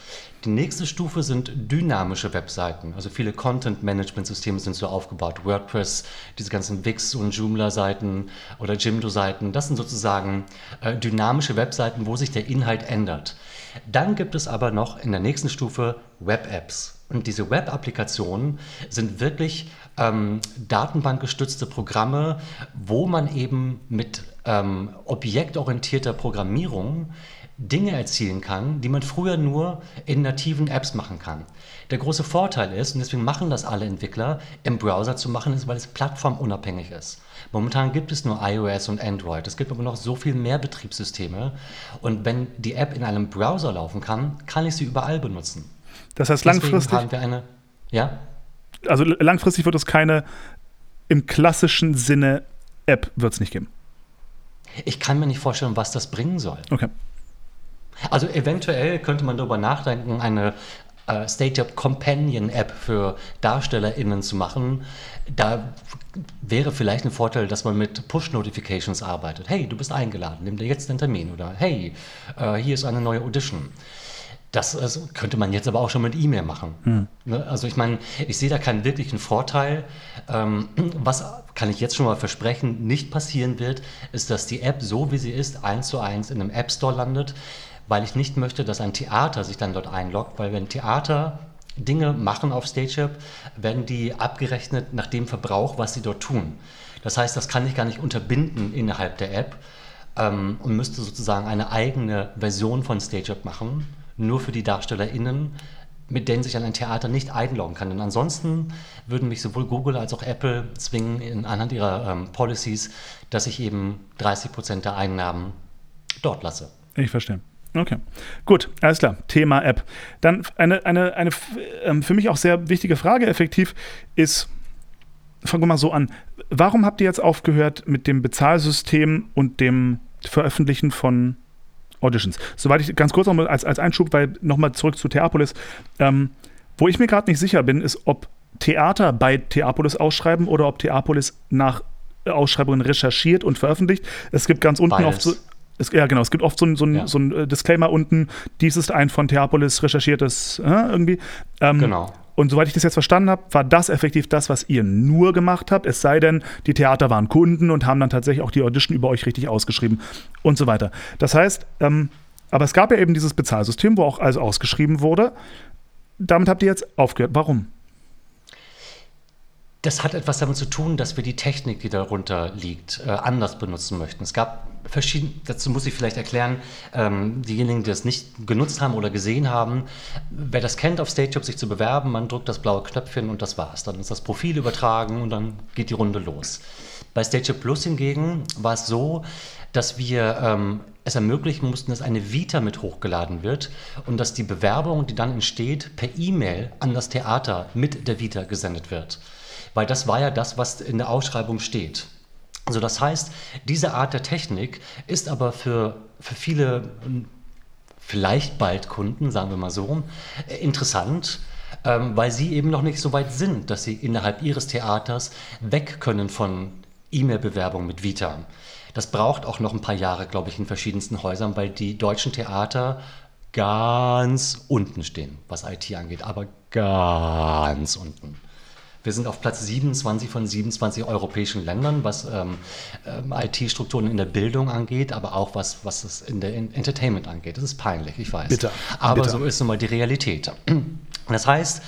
Die nächste Stufe sind dynamische Webseiten. Also viele Content-Management-Systeme sind so aufgebaut. WordPress, diese ganzen Wix- und Joomla-Seiten oder Jimdo-Seiten, das sind sozusagen äh, dynamische Webseiten, wo sich der Inhalt ändert. Dann gibt es aber noch in der nächsten Stufe Web-Apps. Und diese Web-Applikationen sind wirklich ähm, datenbankgestützte Programme, wo man eben mit ähm, objektorientierter Programmierung Dinge erzielen kann, die man früher nur in nativen Apps machen kann. Der große Vorteil ist, und deswegen machen das alle Entwickler, im Browser zu machen, ist, weil es plattformunabhängig ist. Momentan gibt es nur iOS und Android. Es gibt aber noch so viel mehr Betriebssysteme. Und wenn die App in einem Browser laufen kann, kann ich sie überall benutzen. Das heißt, Deswegen langfristig. Haben wir eine, ja? Also langfristig wird es keine im klassischen Sinne App wird es nicht geben. Ich kann mir nicht vorstellen, was das bringen soll. Okay. Also eventuell könnte man darüber nachdenken, eine äh, State-Up Companion App für DarstellerInnen zu machen. Da wäre vielleicht ein Vorteil, dass man mit Push-Notifications arbeitet. Hey, du bist eingeladen, nimm dir jetzt den Termin. Oder hey, äh, hier ist eine neue Audition. Das, das, könnte man jetzt aber auch schon mit E-Mail machen. Hm. Ne? Also ich meine, ich sehe da keinen wirklichen Vorteil. Ähm, was kann ich jetzt schon mal versprechen, nicht passieren wird, ist, dass die App so wie sie ist, eins zu eins in einem App Store landet weil ich nicht möchte, dass ein Theater sich dann dort einloggt, weil wenn Theater Dinge machen auf StageUp, werden die abgerechnet nach dem Verbrauch, was sie dort tun. Das heißt, das kann ich gar nicht unterbinden innerhalb der App ähm, und müsste sozusagen eine eigene Version von StageUp machen, nur für die DarstellerInnen, mit denen sich an ein Theater nicht einloggen kann. Denn ansonsten würden mich sowohl Google als auch Apple zwingen, in, anhand ihrer ähm, Policies, dass ich eben 30 Prozent der Einnahmen dort lasse. Ich verstehe. Okay, gut, alles klar. Thema App. Dann eine, eine, eine ähm, für mich auch sehr wichtige Frage effektiv ist, fangen wir mal so an. Warum habt ihr jetzt aufgehört mit dem Bezahlsystem und dem Veröffentlichen von Auditions? Soweit ich ganz kurz noch mal als, als Einschub, weil nochmal zurück zu Theapolis. Ähm, wo ich mir gerade nicht sicher bin, ist, ob Theater bei Theapolis ausschreiben oder ob Theapolis nach Ausschreibungen recherchiert und veröffentlicht. Es gibt ganz unten Beides. oft so, es, ja, genau. Es gibt oft so ein, so ein, ja. so ein äh, Disclaimer unten. Dies ist ein von Theapolis recherchiertes äh, irgendwie. Ähm, genau. Und soweit ich das jetzt verstanden habe, war das effektiv das, was ihr nur gemacht habt. Es sei denn, die Theater waren Kunden und haben dann tatsächlich auch die Audition über euch richtig ausgeschrieben und so weiter. Das heißt, ähm, aber es gab ja eben dieses Bezahlsystem, wo auch also ausgeschrieben wurde. Damit habt ihr jetzt aufgehört. Warum? Das hat etwas damit zu tun, dass wir die Technik, die darunter liegt, äh, anders benutzen möchten. Es gab verschiedene, dazu muss ich vielleicht erklären, ähm, diejenigen, die das nicht genutzt haben oder gesehen haben, wer das kennt, auf StageUp sich zu bewerben, man drückt das blaue Knöpfchen und das war's. Dann ist das Profil übertragen und dann geht die Runde los. Bei StageUp Plus hingegen war es so, dass wir ähm, es ermöglichen mussten, dass eine Vita mit hochgeladen wird und dass die Bewerbung, die dann entsteht, per E-Mail an das Theater mit der Vita gesendet wird. Weil das war ja das, was in der Ausschreibung steht. Also das heißt, diese Art der Technik ist aber für, für viele, vielleicht bald Kunden, sagen wir mal so, interessant, ähm, weil sie eben noch nicht so weit sind, dass sie innerhalb ihres Theaters weg können von E-Mail-Bewerbung mit Vita. Das braucht auch noch ein paar Jahre, glaube ich, in verschiedensten Häusern, weil die deutschen Theater ganz unten stehen, was IT angeht, aber ganz unten. Wir sind auf Platz 27 von 27 europäischen Ländern, was ähm, ähm, IT-Strukturen in der Bildung angeht, aber auch was, was es in der Entertainment angeht. Das ist peinlich, ich weiß. Bitte. Aber Bitte. so ist nun mal die Realität. [CLEARS THROAT] Das heißt,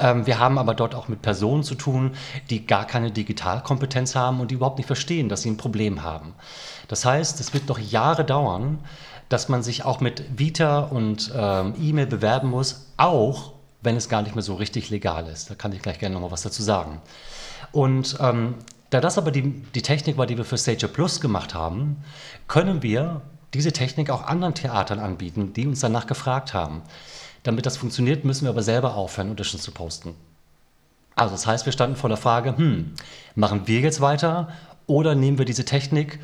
ähm, wir haben aber dort auch mit Personen zu tun, die gar keine Digitalkompetenz haben und die überhaupt nicht verstehen, dass sie ein Problem haben. Das heißt, es wird noch Jahre dauern, dass man sich auch mit Vita und ähm, E-Mail bewerben muss, auch wenn es gar nicht mehr so richtig legal ist. Da kann ich gleich gerne noch mal was dazu sagen. Und ähm, da das aber die, die Technik war, die wir für Stage Plus gemacht haben, können wir diese Technik auch anderen Theatern anbieten, die uns danach gefragt haben. Damit das funktioniert, müssen wir aber selber aufhören, Auditions zu posten. Also das heißt, wir standen vor der Frage, hm, machen wir jetzt weiter oder nehmen wir diese Technik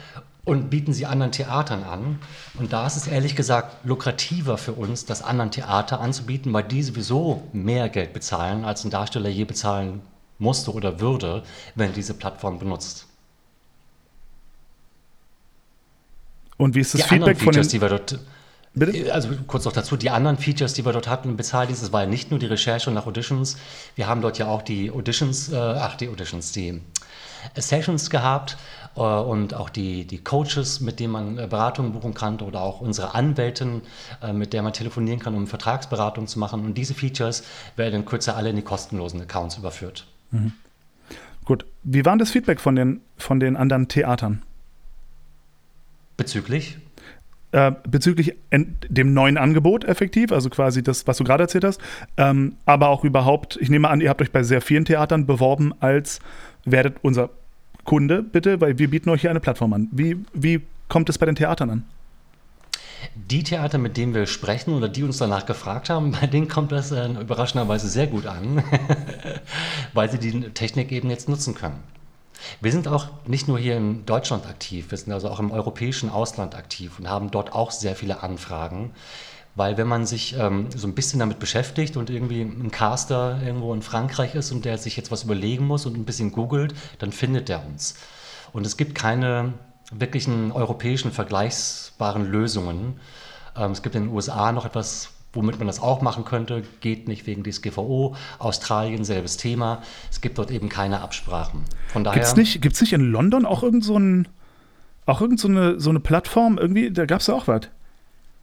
und bieten sie anderen Theatern an. Und da ist es ehrlich gesagt lukrativer für uns, das anderen Theater anzubieten, weil die sowieso mehr Geld bezahlen, als ein Darsteller je bezahlen musste oder würde, wenn diese Plattform benutzt. Und wie ist das die Feedback Features, von den, die wir dort Bitte? Also kurz noch dazu, die anderen Features, die wir dort hatten im Bezahldienst, das war ja nicht nur die Recherche nach Auditions, wir haben dort ja auch die Auditions, äh, ach die Auditions, die Sessions gehabt äh, und auch die, die Coaches, mit denen man äh, Beratungen buchen kann oder auch unsere Anwältin, äh, mit der man telefonieren kann, um Vertragsberatung zu machen. Und diese Features werden in Kürze alle in die kostenlosen Accounts überführt. Mhm. Gut. Wie war das Feedback von den, von den anderen Theatern? Bezüglich? Äh, bezüglich dem neuen Angebot effektiv, also quasi das, was du gerade erzählt hast, ähm, aber auch überhaupt, ich nehme an, ihr habt euch bei sehr vielen Theatern beworben als werdet unser Kunde bitte, weil wir bieten euch hier eine Plattform an. Wie, wie kommt es bei den Theatern an? Die Theater, mit denen wir sprechen oder die uns danach gefragt haben, [LAUGHS] bei denen kommt das äh, überraschenderweise sehr gut an, [LAUGHS] weil sie die Technik eben jetzt nutzen können. Wir sind auch nicht nur hier in Deutschland aktiv, wir sind also auch im europäischen Ausland aktiv und haben dort auch sehr viele Anfragen. Weil wenn man sich ähm, so ein bisschen damit beschäftigt und irgendwie ein Caster irgendwo in Frankreich ist und der sich jetzt was überlegen muss und ein bisschen googelt, dann findet er uns. Und es gibt keine wirklichen europäischen vergleichbaren Lösungen. Ähm, es gibt in den USA noch etwas, womit man das auch machen könnte, geht nicht wegen DSGVO. Australien, selbes Thema. Es gibt dort eben keine Absprachen. Von daher. Gibt es nicht, gibt's nicht in London auch irgend so, ein, auch irgend so, eine, so eine Plattform? Irgendwie, da gab es ja auch was.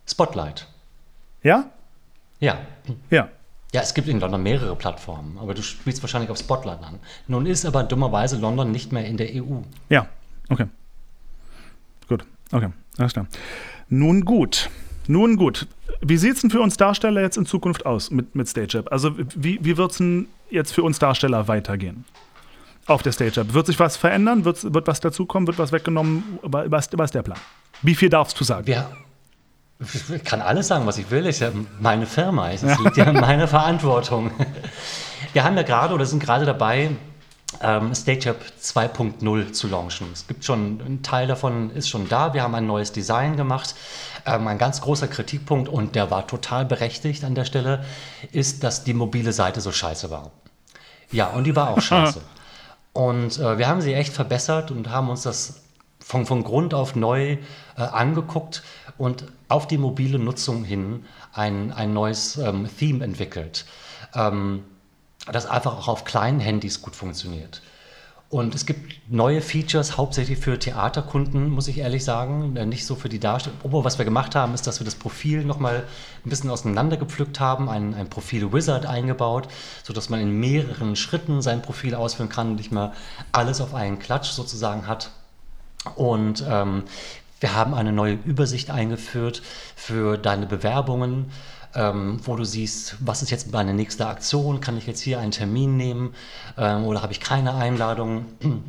Spotlight. Ja? Ja. Ja. Ja, es gibt in London mehrere Plattformen, aber du spielst wahrscheinlich auf Spotlight an. Nun ist aber dummerweise London nicht mehr in der EU. Ja, okay. Gut, okay, alles klar. Nun gut, nun gut. Wie sieht es denn für uns Darsteller jetzt in Zukunft aus mit, mit StageUp? Also wie, wie wird es denn jetzt für uns Darsteller weitergehen? Auf der StageUp. Wird sich was verändern? Wird, wird was dazukommen? Wird was weggenommen? Was, was ist der Plan? Wie viel darfst du sagen? Ja, ich kann alles sagen, was ich will. Es ist ja meine Firma. Es liegt ja in meiner Verantwortung. Wir haben ja gerade oder sind gerade dabei, ähm, StageUp 2.0 zu launchen. Es gibt schon, ein Teil davon ist schon da. Wir haben ein neues Design gemacht. Ähm, ein ganz großer Kritikpunkt, und der war total berechtigt an der Stelle, ist, dass die mobile Seite so scheiße war. Ja, und die war auch scheiße. [LAUGHS] und äh, wir haben sie echt verbessert und haben uns das von, von Grund auf neu äh, angeguckt und auf die mobile Nutzung hin ein, ein neues ähm, Theme entwickelt, ähm, das einfach auch auf kleinen Handys gut funktioniert. Und es gibt neue Features, hauptsächlich für Theaterkunden, muss ich ehrlich sagen. Äh, nicht so für die Darstellung. Aber was wir gemacht haben, ist, dass wir das Profil nochmal ein bisschen auseinandergepflückt haben, ein, ein Profil-Wizard eingebaut, sodass man in mehreren Schritten sein Profil ausführen kann und nicht mehr alles auf einen Klatsch sozusagen hat. Und ähm, wir haben eine neue Übersicht eingeführt für deine Bewerbungen ähm, wo du siehst, was ist jetzt meine nächste Aktion, kann ich jetzt hier einen Termin nehmen ähm, oder habe ich keine Einladung. [CLEARS THROAT]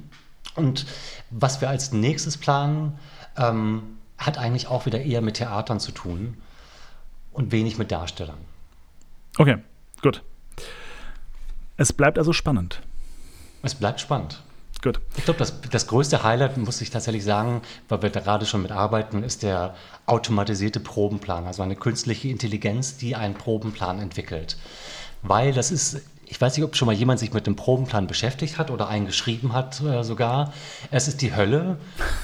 Und was wir als nächstes planen, ähm, hat eigentlich auch wieder eher mit Theatern zu tun und wenig mit Darstellern. Okay, gut. Es bleibt also spannend. Es bleibt spannend. Gut. Ich glaube, das, das größte Highlight, muss ich tatsächlich sagen, weil wir da gerade schon mit arbeiten, ist der automatisierte Probenplan, also eine künstliche Intelligenz, die einen Probenplan entwickelt. Weil das ist, ich weiß nicht, ob schon mal jemand sich mit dem Probenplan beschäftigt hat oder einen geschrieben hat äh, sogar. Es ist die Hölle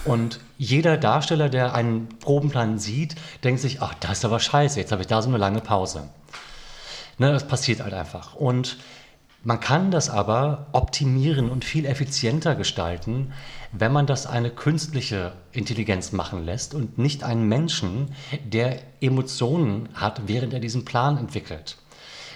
und jeder Darsteller, der einen Probenplan sieht, denkt sich, ach, das ist aber scheiße, jetzt habe ich da so eine lange Pause. Ne, das passiert halt einfach. Und man kann das aber optimieren und viel effizienter gestalten, wenn man das eine künstliche Intelligenz machen lässt und nicht einen Menschen, der Emotionen hat, während er diesen Plan entwickelt.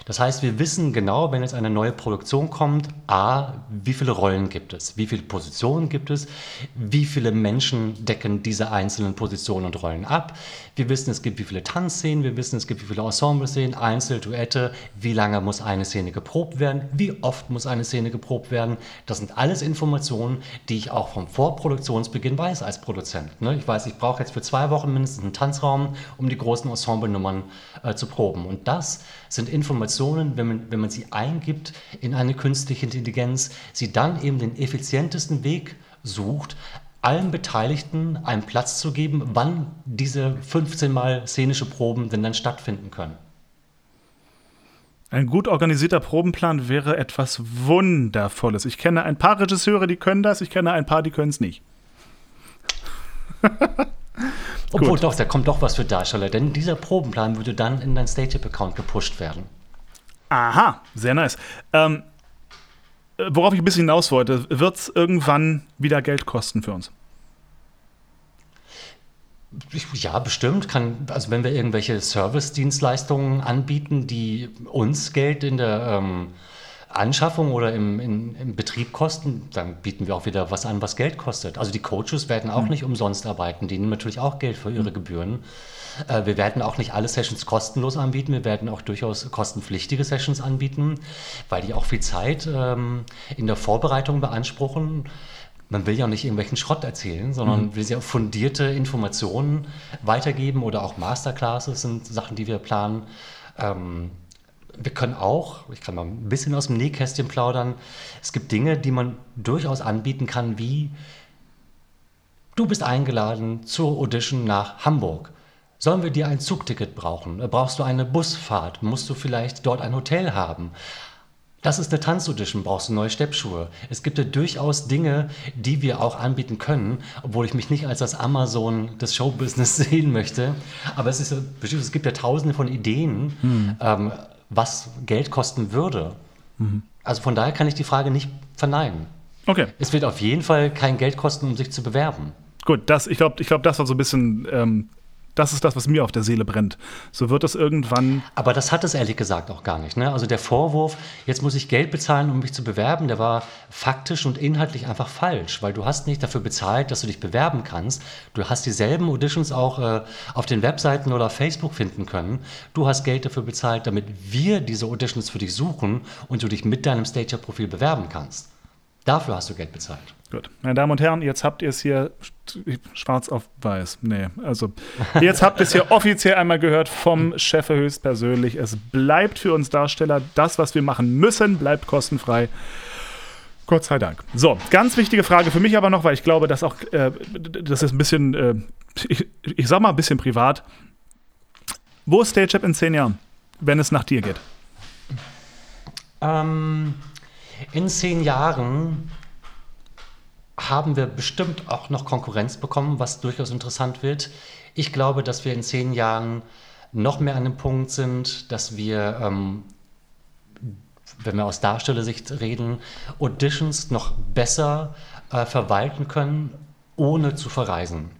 Das heißt, wir wissen genau, wenn jetzt eine neue Produktion kommt, a, wie viele Rollen gibt es, wie viele Positionen gibt es, wie viele Menschen decken diese einzelnen Positionen und Rollen ab. Wir wissen, es gibt wie viele Tanzszenen, wir wissen, es gibt wie viele Ensemble-Szenen, Einzel, Duette, wie lange muss eine Szene geprobt werden, wie oft muss eine Szene geprobt werden. Das sind alles Informationen, die ich auch vom Vorproduktionsbeginn weiß als Produzent. Ne? Ich weiß, ich brauche jetzt für zwei Wochen mindestens einen Tanzraum, um die großen Ensemble-Nummern äh, zu proben. Und das sind Informationen, wenn man, wenn man sie eingibt in eine künstliche Intelligenz, sie dann eben den effizientesten Weg sucht, allen Beteiligten einen Platz zu geben, wann diese 15 Mal szenische Proben denn dann stattfinden können. Ein gut organisierter Probenplan wäre etwas Wundervolles. Ich kenne ein paar Regisseure, die können das, ich kenne ein paar, die können es nicht. [LAUGHS] Obwohl doch, da kommt doch was für Darsteller, denn dieser Probenplan würde dann in dein StageUp-Account gepusht werden. Aha, sehr nice. Ähm, äh, worauf ich ein bisschen hinaus wollte, wird es irgendwann wieder Geld kosten für uns? Ja, bestimmt. Kann, also wenn wir irgendwelche Service-Dienstleistungen anbieten, die uns Geld in der ähm, Anschaffung oder im, in, im, Betrieb kosten, dann bieten wir auch wieder was an, was Geld kostet. Also die Coaches werden auch mhm. nicht umsonst arbeiten, die nehmen natürlich auch Geld für ihre mhm. Gebühren. Äh, wir werden auch nicht alle Sessions kostenlos anbieten, wir werden auch durchaus kostenpflichtige Sessions anbieten, weil die auch viel Zeit ähm, in der Vorbereitung beanspruchen. Man will ja auch nicht irgendwelchen Schrott erzählen, sondern mhm. will ja fundierte Informationen weitergeben oder auch Masterclasses sind Sachen, die wir planen. Ähm, wir können auch, ich kann mal ein bisschen aus dem Nähkästchen plaudern, es gibt Dinge, die man durchaus anbieten kann, wie du bist eingeladen zur Audition nach Hamburg. Sollen wir dir ein Zugticket brauchen? Brauchst du eine Busfahrt? Musst du vielleicht dort ein Hotel haben? Das ist eine Tanzaudition, brauchst du neue Steppschuhe. Es gibt ja durchaus Dinge, die wir auch anbieten können, obwohl ich mich nicht als das Amazon des Showbusiness [LAUGHS] sehen möchte. Aber es, ist, es gibt ja tausende von Ideen, hm. ähm, was Geld kosten würde. Mhm. Also von daher kann ich die Frage nicht verneinen. Okay. Es wird auf jeden Fall kein Geld kosten, um sich zu bewerben. Gut, das, ich glaube, ich glaub, das war so ein bisschen ähm, das ist das, was mir auf der Seele brennt. So wird es irgendwann. Aber das hat es ehrlich gesagt auch gar nicht. Ne? Also der Vorwurf, jetzt muss ich Geld bezahlen, um mich zu bewerben, der war faktisch und inhaltlich einfach falsch, weil du hast nicht dafür bezahlt, dass du dich bewerben kannst. Du hast dieselben Auditions auch äh, auf den Webseiten oder Facebook finden können. Du hast Geld dafür bezahlt, damit wir diese Auditions für dich suchen und du dich mit deinem Stager-Profil bewerben kannst. Dafür hast du Geld bezahlt. Gut. Meine Damen und Herren, jetzt habt ihr es hier schwarz auf weiß. Nee, also jetzt habt ihr es hier offiziell einmal gehört vom Chef höchstpersönlich. Es bleibt für uns Darsteller das, was wir machen müssen, bleibt kostenfrei. Gott sei Dank. So, ganz wichtige Frage für mich aber noch, weil ich glaube, dass auch, äh, das ist ein bisschen, äh, ich, ich sag mal ein bisschen privat. Wo ist StageUp in zehn Jahren, wenn es nach dir geht? Ähm, in zehn Jahren haben wir bestimmt auch noch Konkurrenz bekommen, was durchaus interessant wird. Ich glaube, dass wir in zehn Jahren noch mehr an dem Punkt sind, dass wir ähm, wenn wir aus Darstellersicht reden, Auditions noch besser äh, verwalten können, ohne zu verreisen.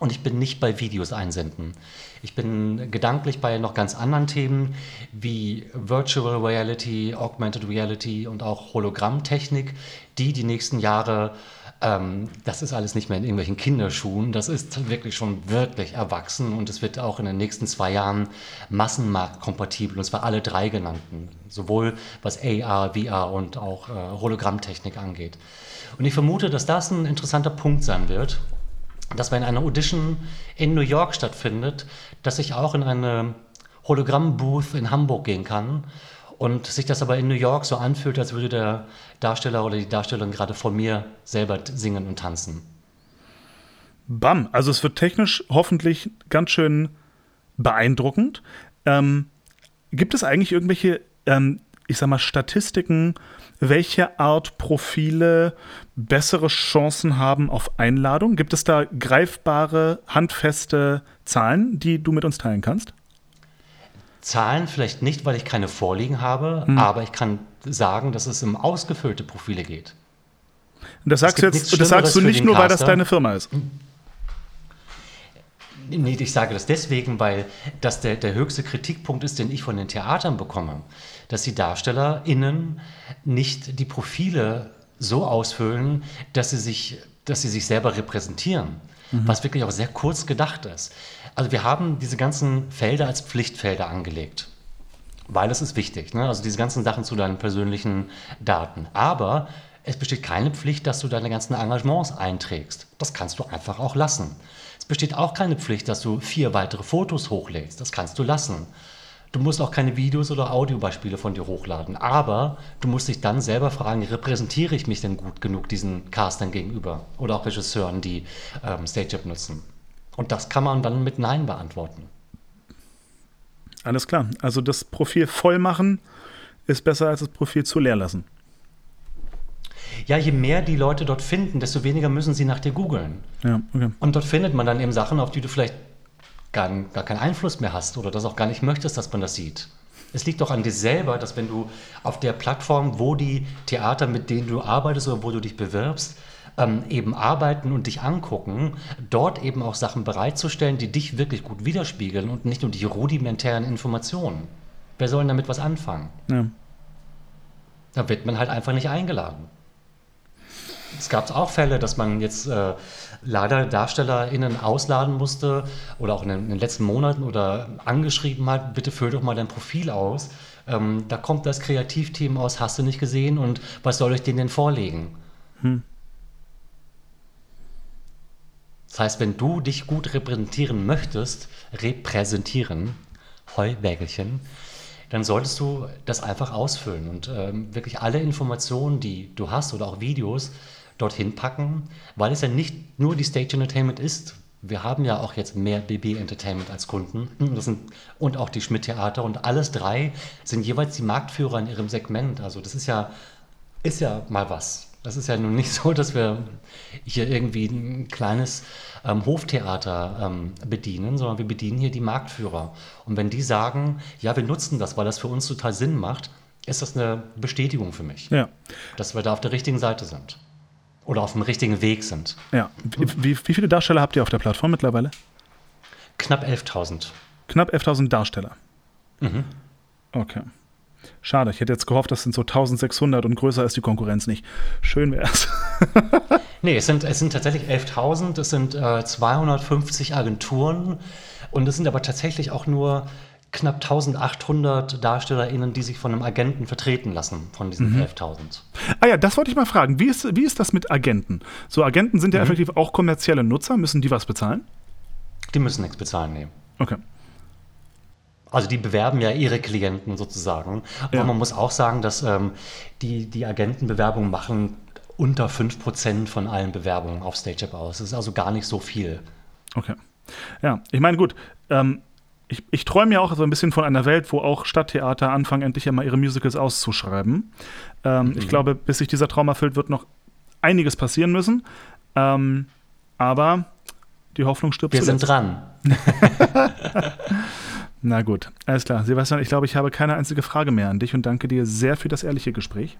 Und ich bin nicht bei Videos einsenden. Ich bin gedanklich bei noch ganz anderen Themen wie Virtual Reality, Augmented Reality und auch Hologrammtechnik, die die nächsten Jahre, ähm, das ist alles nicht mehr in irgendwelchen Kinderschuhen, das ist wirklich schon wirklich erwachsen und es wird auch in den nächsten zwei Jahren massenmarktkompatibel, und zwar alle drei genannten, sowohl was AR, VR und auch äh, Hologrammtechnik angeht. Und ich vermute, dass das ein interessanter Punkt sein wird, dass wenn eine Audition in New York stattfindet, dass ich auch in eine Hologramm-Booth in Hamburg gehen kann und sich das aber in New York so anfühlt, als würde der Darsteller oder die Darstellerin gerade vor mir selber singen und tanzen. Bam, also es wird technisch hoffentlich ganz schön beeindruckend. Ähm, gibt es eigentlich irgendwelche, ähm, ich sag mal, Statistiken, welche Art Profile bessere Chancen haben auf Einladung? Gibt es da greifbare, handfeste Zahlen, die du mit uns teilen kannst? Zahlen vielleicht nicht, weil ich keine vorliegen habe, hm. aber ich kann sagen, dass es um ausgefüllte Profile geht. Und das sagst, du, jetzt, das sagst du nicht nur, weil das deine Firma ist. Nee, ich sage das deswegen, weil das der, der höchste Kritikpunkt ist, den ich von den Theatern bekomme, dass die DarstellerInnen nicht die Profile so ausfüllen, dass sie sich, dass sie sich selber repräsentieren, mhm. was wirklich auch sehr kurz gedacht ist. Also wir haben diese ganzen Felder als Pflichtfelder angelegt, weil es ist wichtig, ne? also diese ganzen Sachen zu deinen persönlichen Daten. Aber es besteht keine Pflicht, dass du deine ganzen Engagements einträgst. Das kannst du einfach auch lassen. Es besteht auch keine Pflicht, dass du vier weitere Fotos hochlädst. Das kannst du lassen. Du musst auch keine Videos oder Audiobeispiele von dir hochladen. Aber du musst dich dann selber fragen, repräsentiere ich mich denn gut genug diesen Castern gegenüber? Oder auch Regisseuren, die ähm, StageUp nutzen. Und das kann man dann mit Nein beantworten. Alles klar. Also das Profil voll machen ist besser als das Profil zu leer lassen. Ja, je mehr die Leute dort finden, desto weniger müssen sie nach dir googeln. Ja, okay. Und dort findet man dann eben Sachen, auf die du vielleicht gar, gar keinen Einfluss mehr hast oder das auch gar nicht möchtest, dass man das sieht. Es liegt doch an dir selber, dass wenn du auf der Plattform, wo die Theater, mit denen du arbeitest oder wo du dich bewirbst, ähm, eben arbeiten und dich angucken, dort eben auch Sachen bereitzustellen, die dich wirklich gut widerspiegeln und nicht nur die rudimentären Informationen. Wer soll denn damit was anfangen? Ja. Da wird man halt einfach nicht eingeladen. Es gab auch Fälle, dass man jetzt äh, leider DarstellerInnen ausladen musste oder auch in den, in den, letzten Monaten oder angeschrieben hat, bitte füll doch mal dein Profil aus. Ähm, da kommt das Kreativteam aus, hast du nicht gesehen und was soll ich denen denn vorlegen? Hm. Das heißt, wenn du dich gut repräsentieren möchtest, repräsentieren, Heuwägelchen, dann solltest du das einfach ausfüllen und ähm, wirklich alle Informationen, die du hast oder auch Videos, dorthin packen, weil es ja nicht nur die Stage Entertainment ist. Wir haben ja auch jetzt mehr BB Entertainment als Kunden sind, und auch die Schmidt Theater und alles drei sind jeweils die Marktführer in ihrem Segment. Also das ist ja, ist ja mal was. Das ist ja nun nicht [LAUGHS] so, dass wir hier irgendwie ein kleines ähm, Hoftheater ähm, bedienen, sondern wir bedienen hier die Marktführer. Und wenn die sagen, ja, wir nutzen das, weil das für uns total Sinn macht, ist das eine Bestätigung für mich, ja. dass wir da auf der richtigen Seite sind oder auf dem richtigen Weg sind. Ja. Wie, wie viele Darsteller habt ihr auf der Plattform mittlerweile? Knapp 11.000. Knapp 11.000 Darsteller. Mhm. Okay. Schade, ich hätte jetzt gehofft, das sind so 1600 und größer ist die Konkurrenz nicht. Schön wäre es. [LAUGHS] nee, es sind, es sind tatsächlich 11.000, es sind äh, 250 Agenturen und es sind aber tatsächlich auch nur knapp 1800 DarstellerInnen, die sich von einem Agenten vertreten lassen, von diesen mhm. 11.000. Ah ja, das wollte ich mal fragen. Wie ist, wie ist das mit Agenten? So, Agenten sind ja mhm. effektiv auch kommerzielle Nutzer. Müssen die was bezahlen? Die müssen nichts bezahlen, nee. Okay. Also die bewerben ja ihre Klienten sozusagen. Ja. Aber man muss auch sagen, dass ähm, die, die Agentenbewerbungen machen unter 5% von allen Bewerbungen auf StageUp aus. Das ist also gar nicht so viel. Okay. Ja, ich meine, gut, ähm, ich, ich träume ja auch so ein bisschen von einer Welt, wo auch Stadttheater anfangen, endlich einmal ihre Musicals auszuschreiben. Ähm, mhm. Ich glaube, bis sich dieser Traum erfüllt, wird noch einiges passieren müssen. Ähm, aber die Hoffnung stirbt Wir zuletzt. sind dran. [LAUGHS] Na gut, alles klar. Sebastian, ich glaube, ich habe keine einzige Frage mehr an dich und danke dir sehr für das ehrliche Gespräch.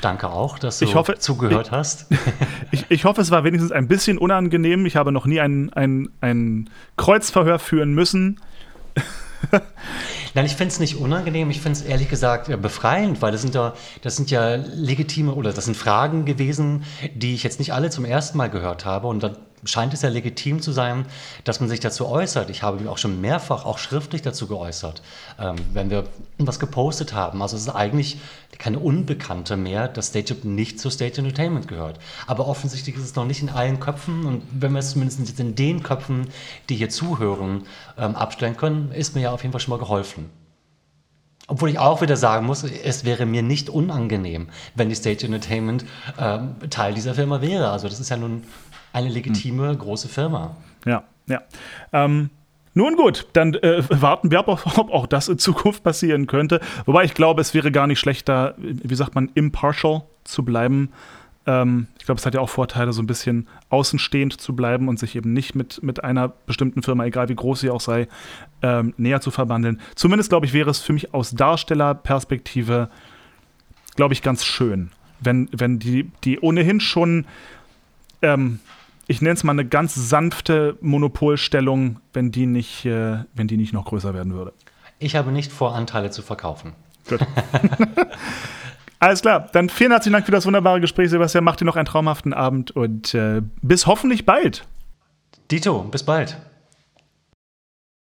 Danke auch, dass du hoffe, zugehört ich, hast. [LAUGHS] ich, ich, hoffe, es war wenigstens ein bisschen unangenehm. Ich habe noch nie ein, ein, ein Kreuzverhör führen müssen. Nein, ich finde es nicht unangenehm, ich finde es ehrlich gesagt befreiend, weil das sind ja, das sind ja legitime oder das sind Fragen gewesen, die ich jetzt nicht alle zum ersten Mal gehört habe. Und dann scheint es ja legitim zu sein, dass man sich dazu äußert. Ich habe mich auch schon mehrfach, auch schriftlich dazu geäußert, ähm, wenn wir was gepostet haben. Also es ist eigentlich keine Unbekannte mehr, dass StageUp nicht zu Stage Entertainment gehört. Aber offensichtlich ist es noch nicht in allen Köpfen und wenn wir es zumindest jetzt in den Köpfen, die hier zuhören, ähm, abstellen können, ist mir ja auf jeden Fall schon mal geholfen. Obwohl ich auch wieder sagen muss, es wäre mir nicht unangenehm, wenn die Stage Entertainment ähm, Teil dieser Firma wäre. Also das ist ja nun eine legitime hm. große Firma. Ja, ja. Ähm, nun gut, dann äh, warten wir [LAUGHS] ab, ob auch das in Zukunft passieren könnte. Wobei ich glaube, es wäre gar nicht schlechter, wie sagt man, impartial zu bleiben. Ähm, ich glaube, es hat ja auch Vorteile, so ein bisschen außenstehend zu bleiben und sich eben nicht mit, mit einer bestimmten Firma, egal wie groß sie auch sei, ähm, näher zu verbandeln. Zumindest, glaube ich, wäre es für mich aus Darstellerperspektive, glaube ich, ganz schön, wenn, wenn die, die ohnehin schon ähm, ich nenne es mal eine ganz sanfte Monopolstellung, wenn die nicht, äh, wenn die nicht noch größer werden würde. Ich habe nicht vor, Anteile zu verkaufen. Gut. [LAUGHS] Alles klar, dann vielen herzlichen Dank für das wunderbare Gespräch, Sebastian. Macht dir noch einen traumhaften Abend und äh, bis hoffentlich bald. Dito, bis bald.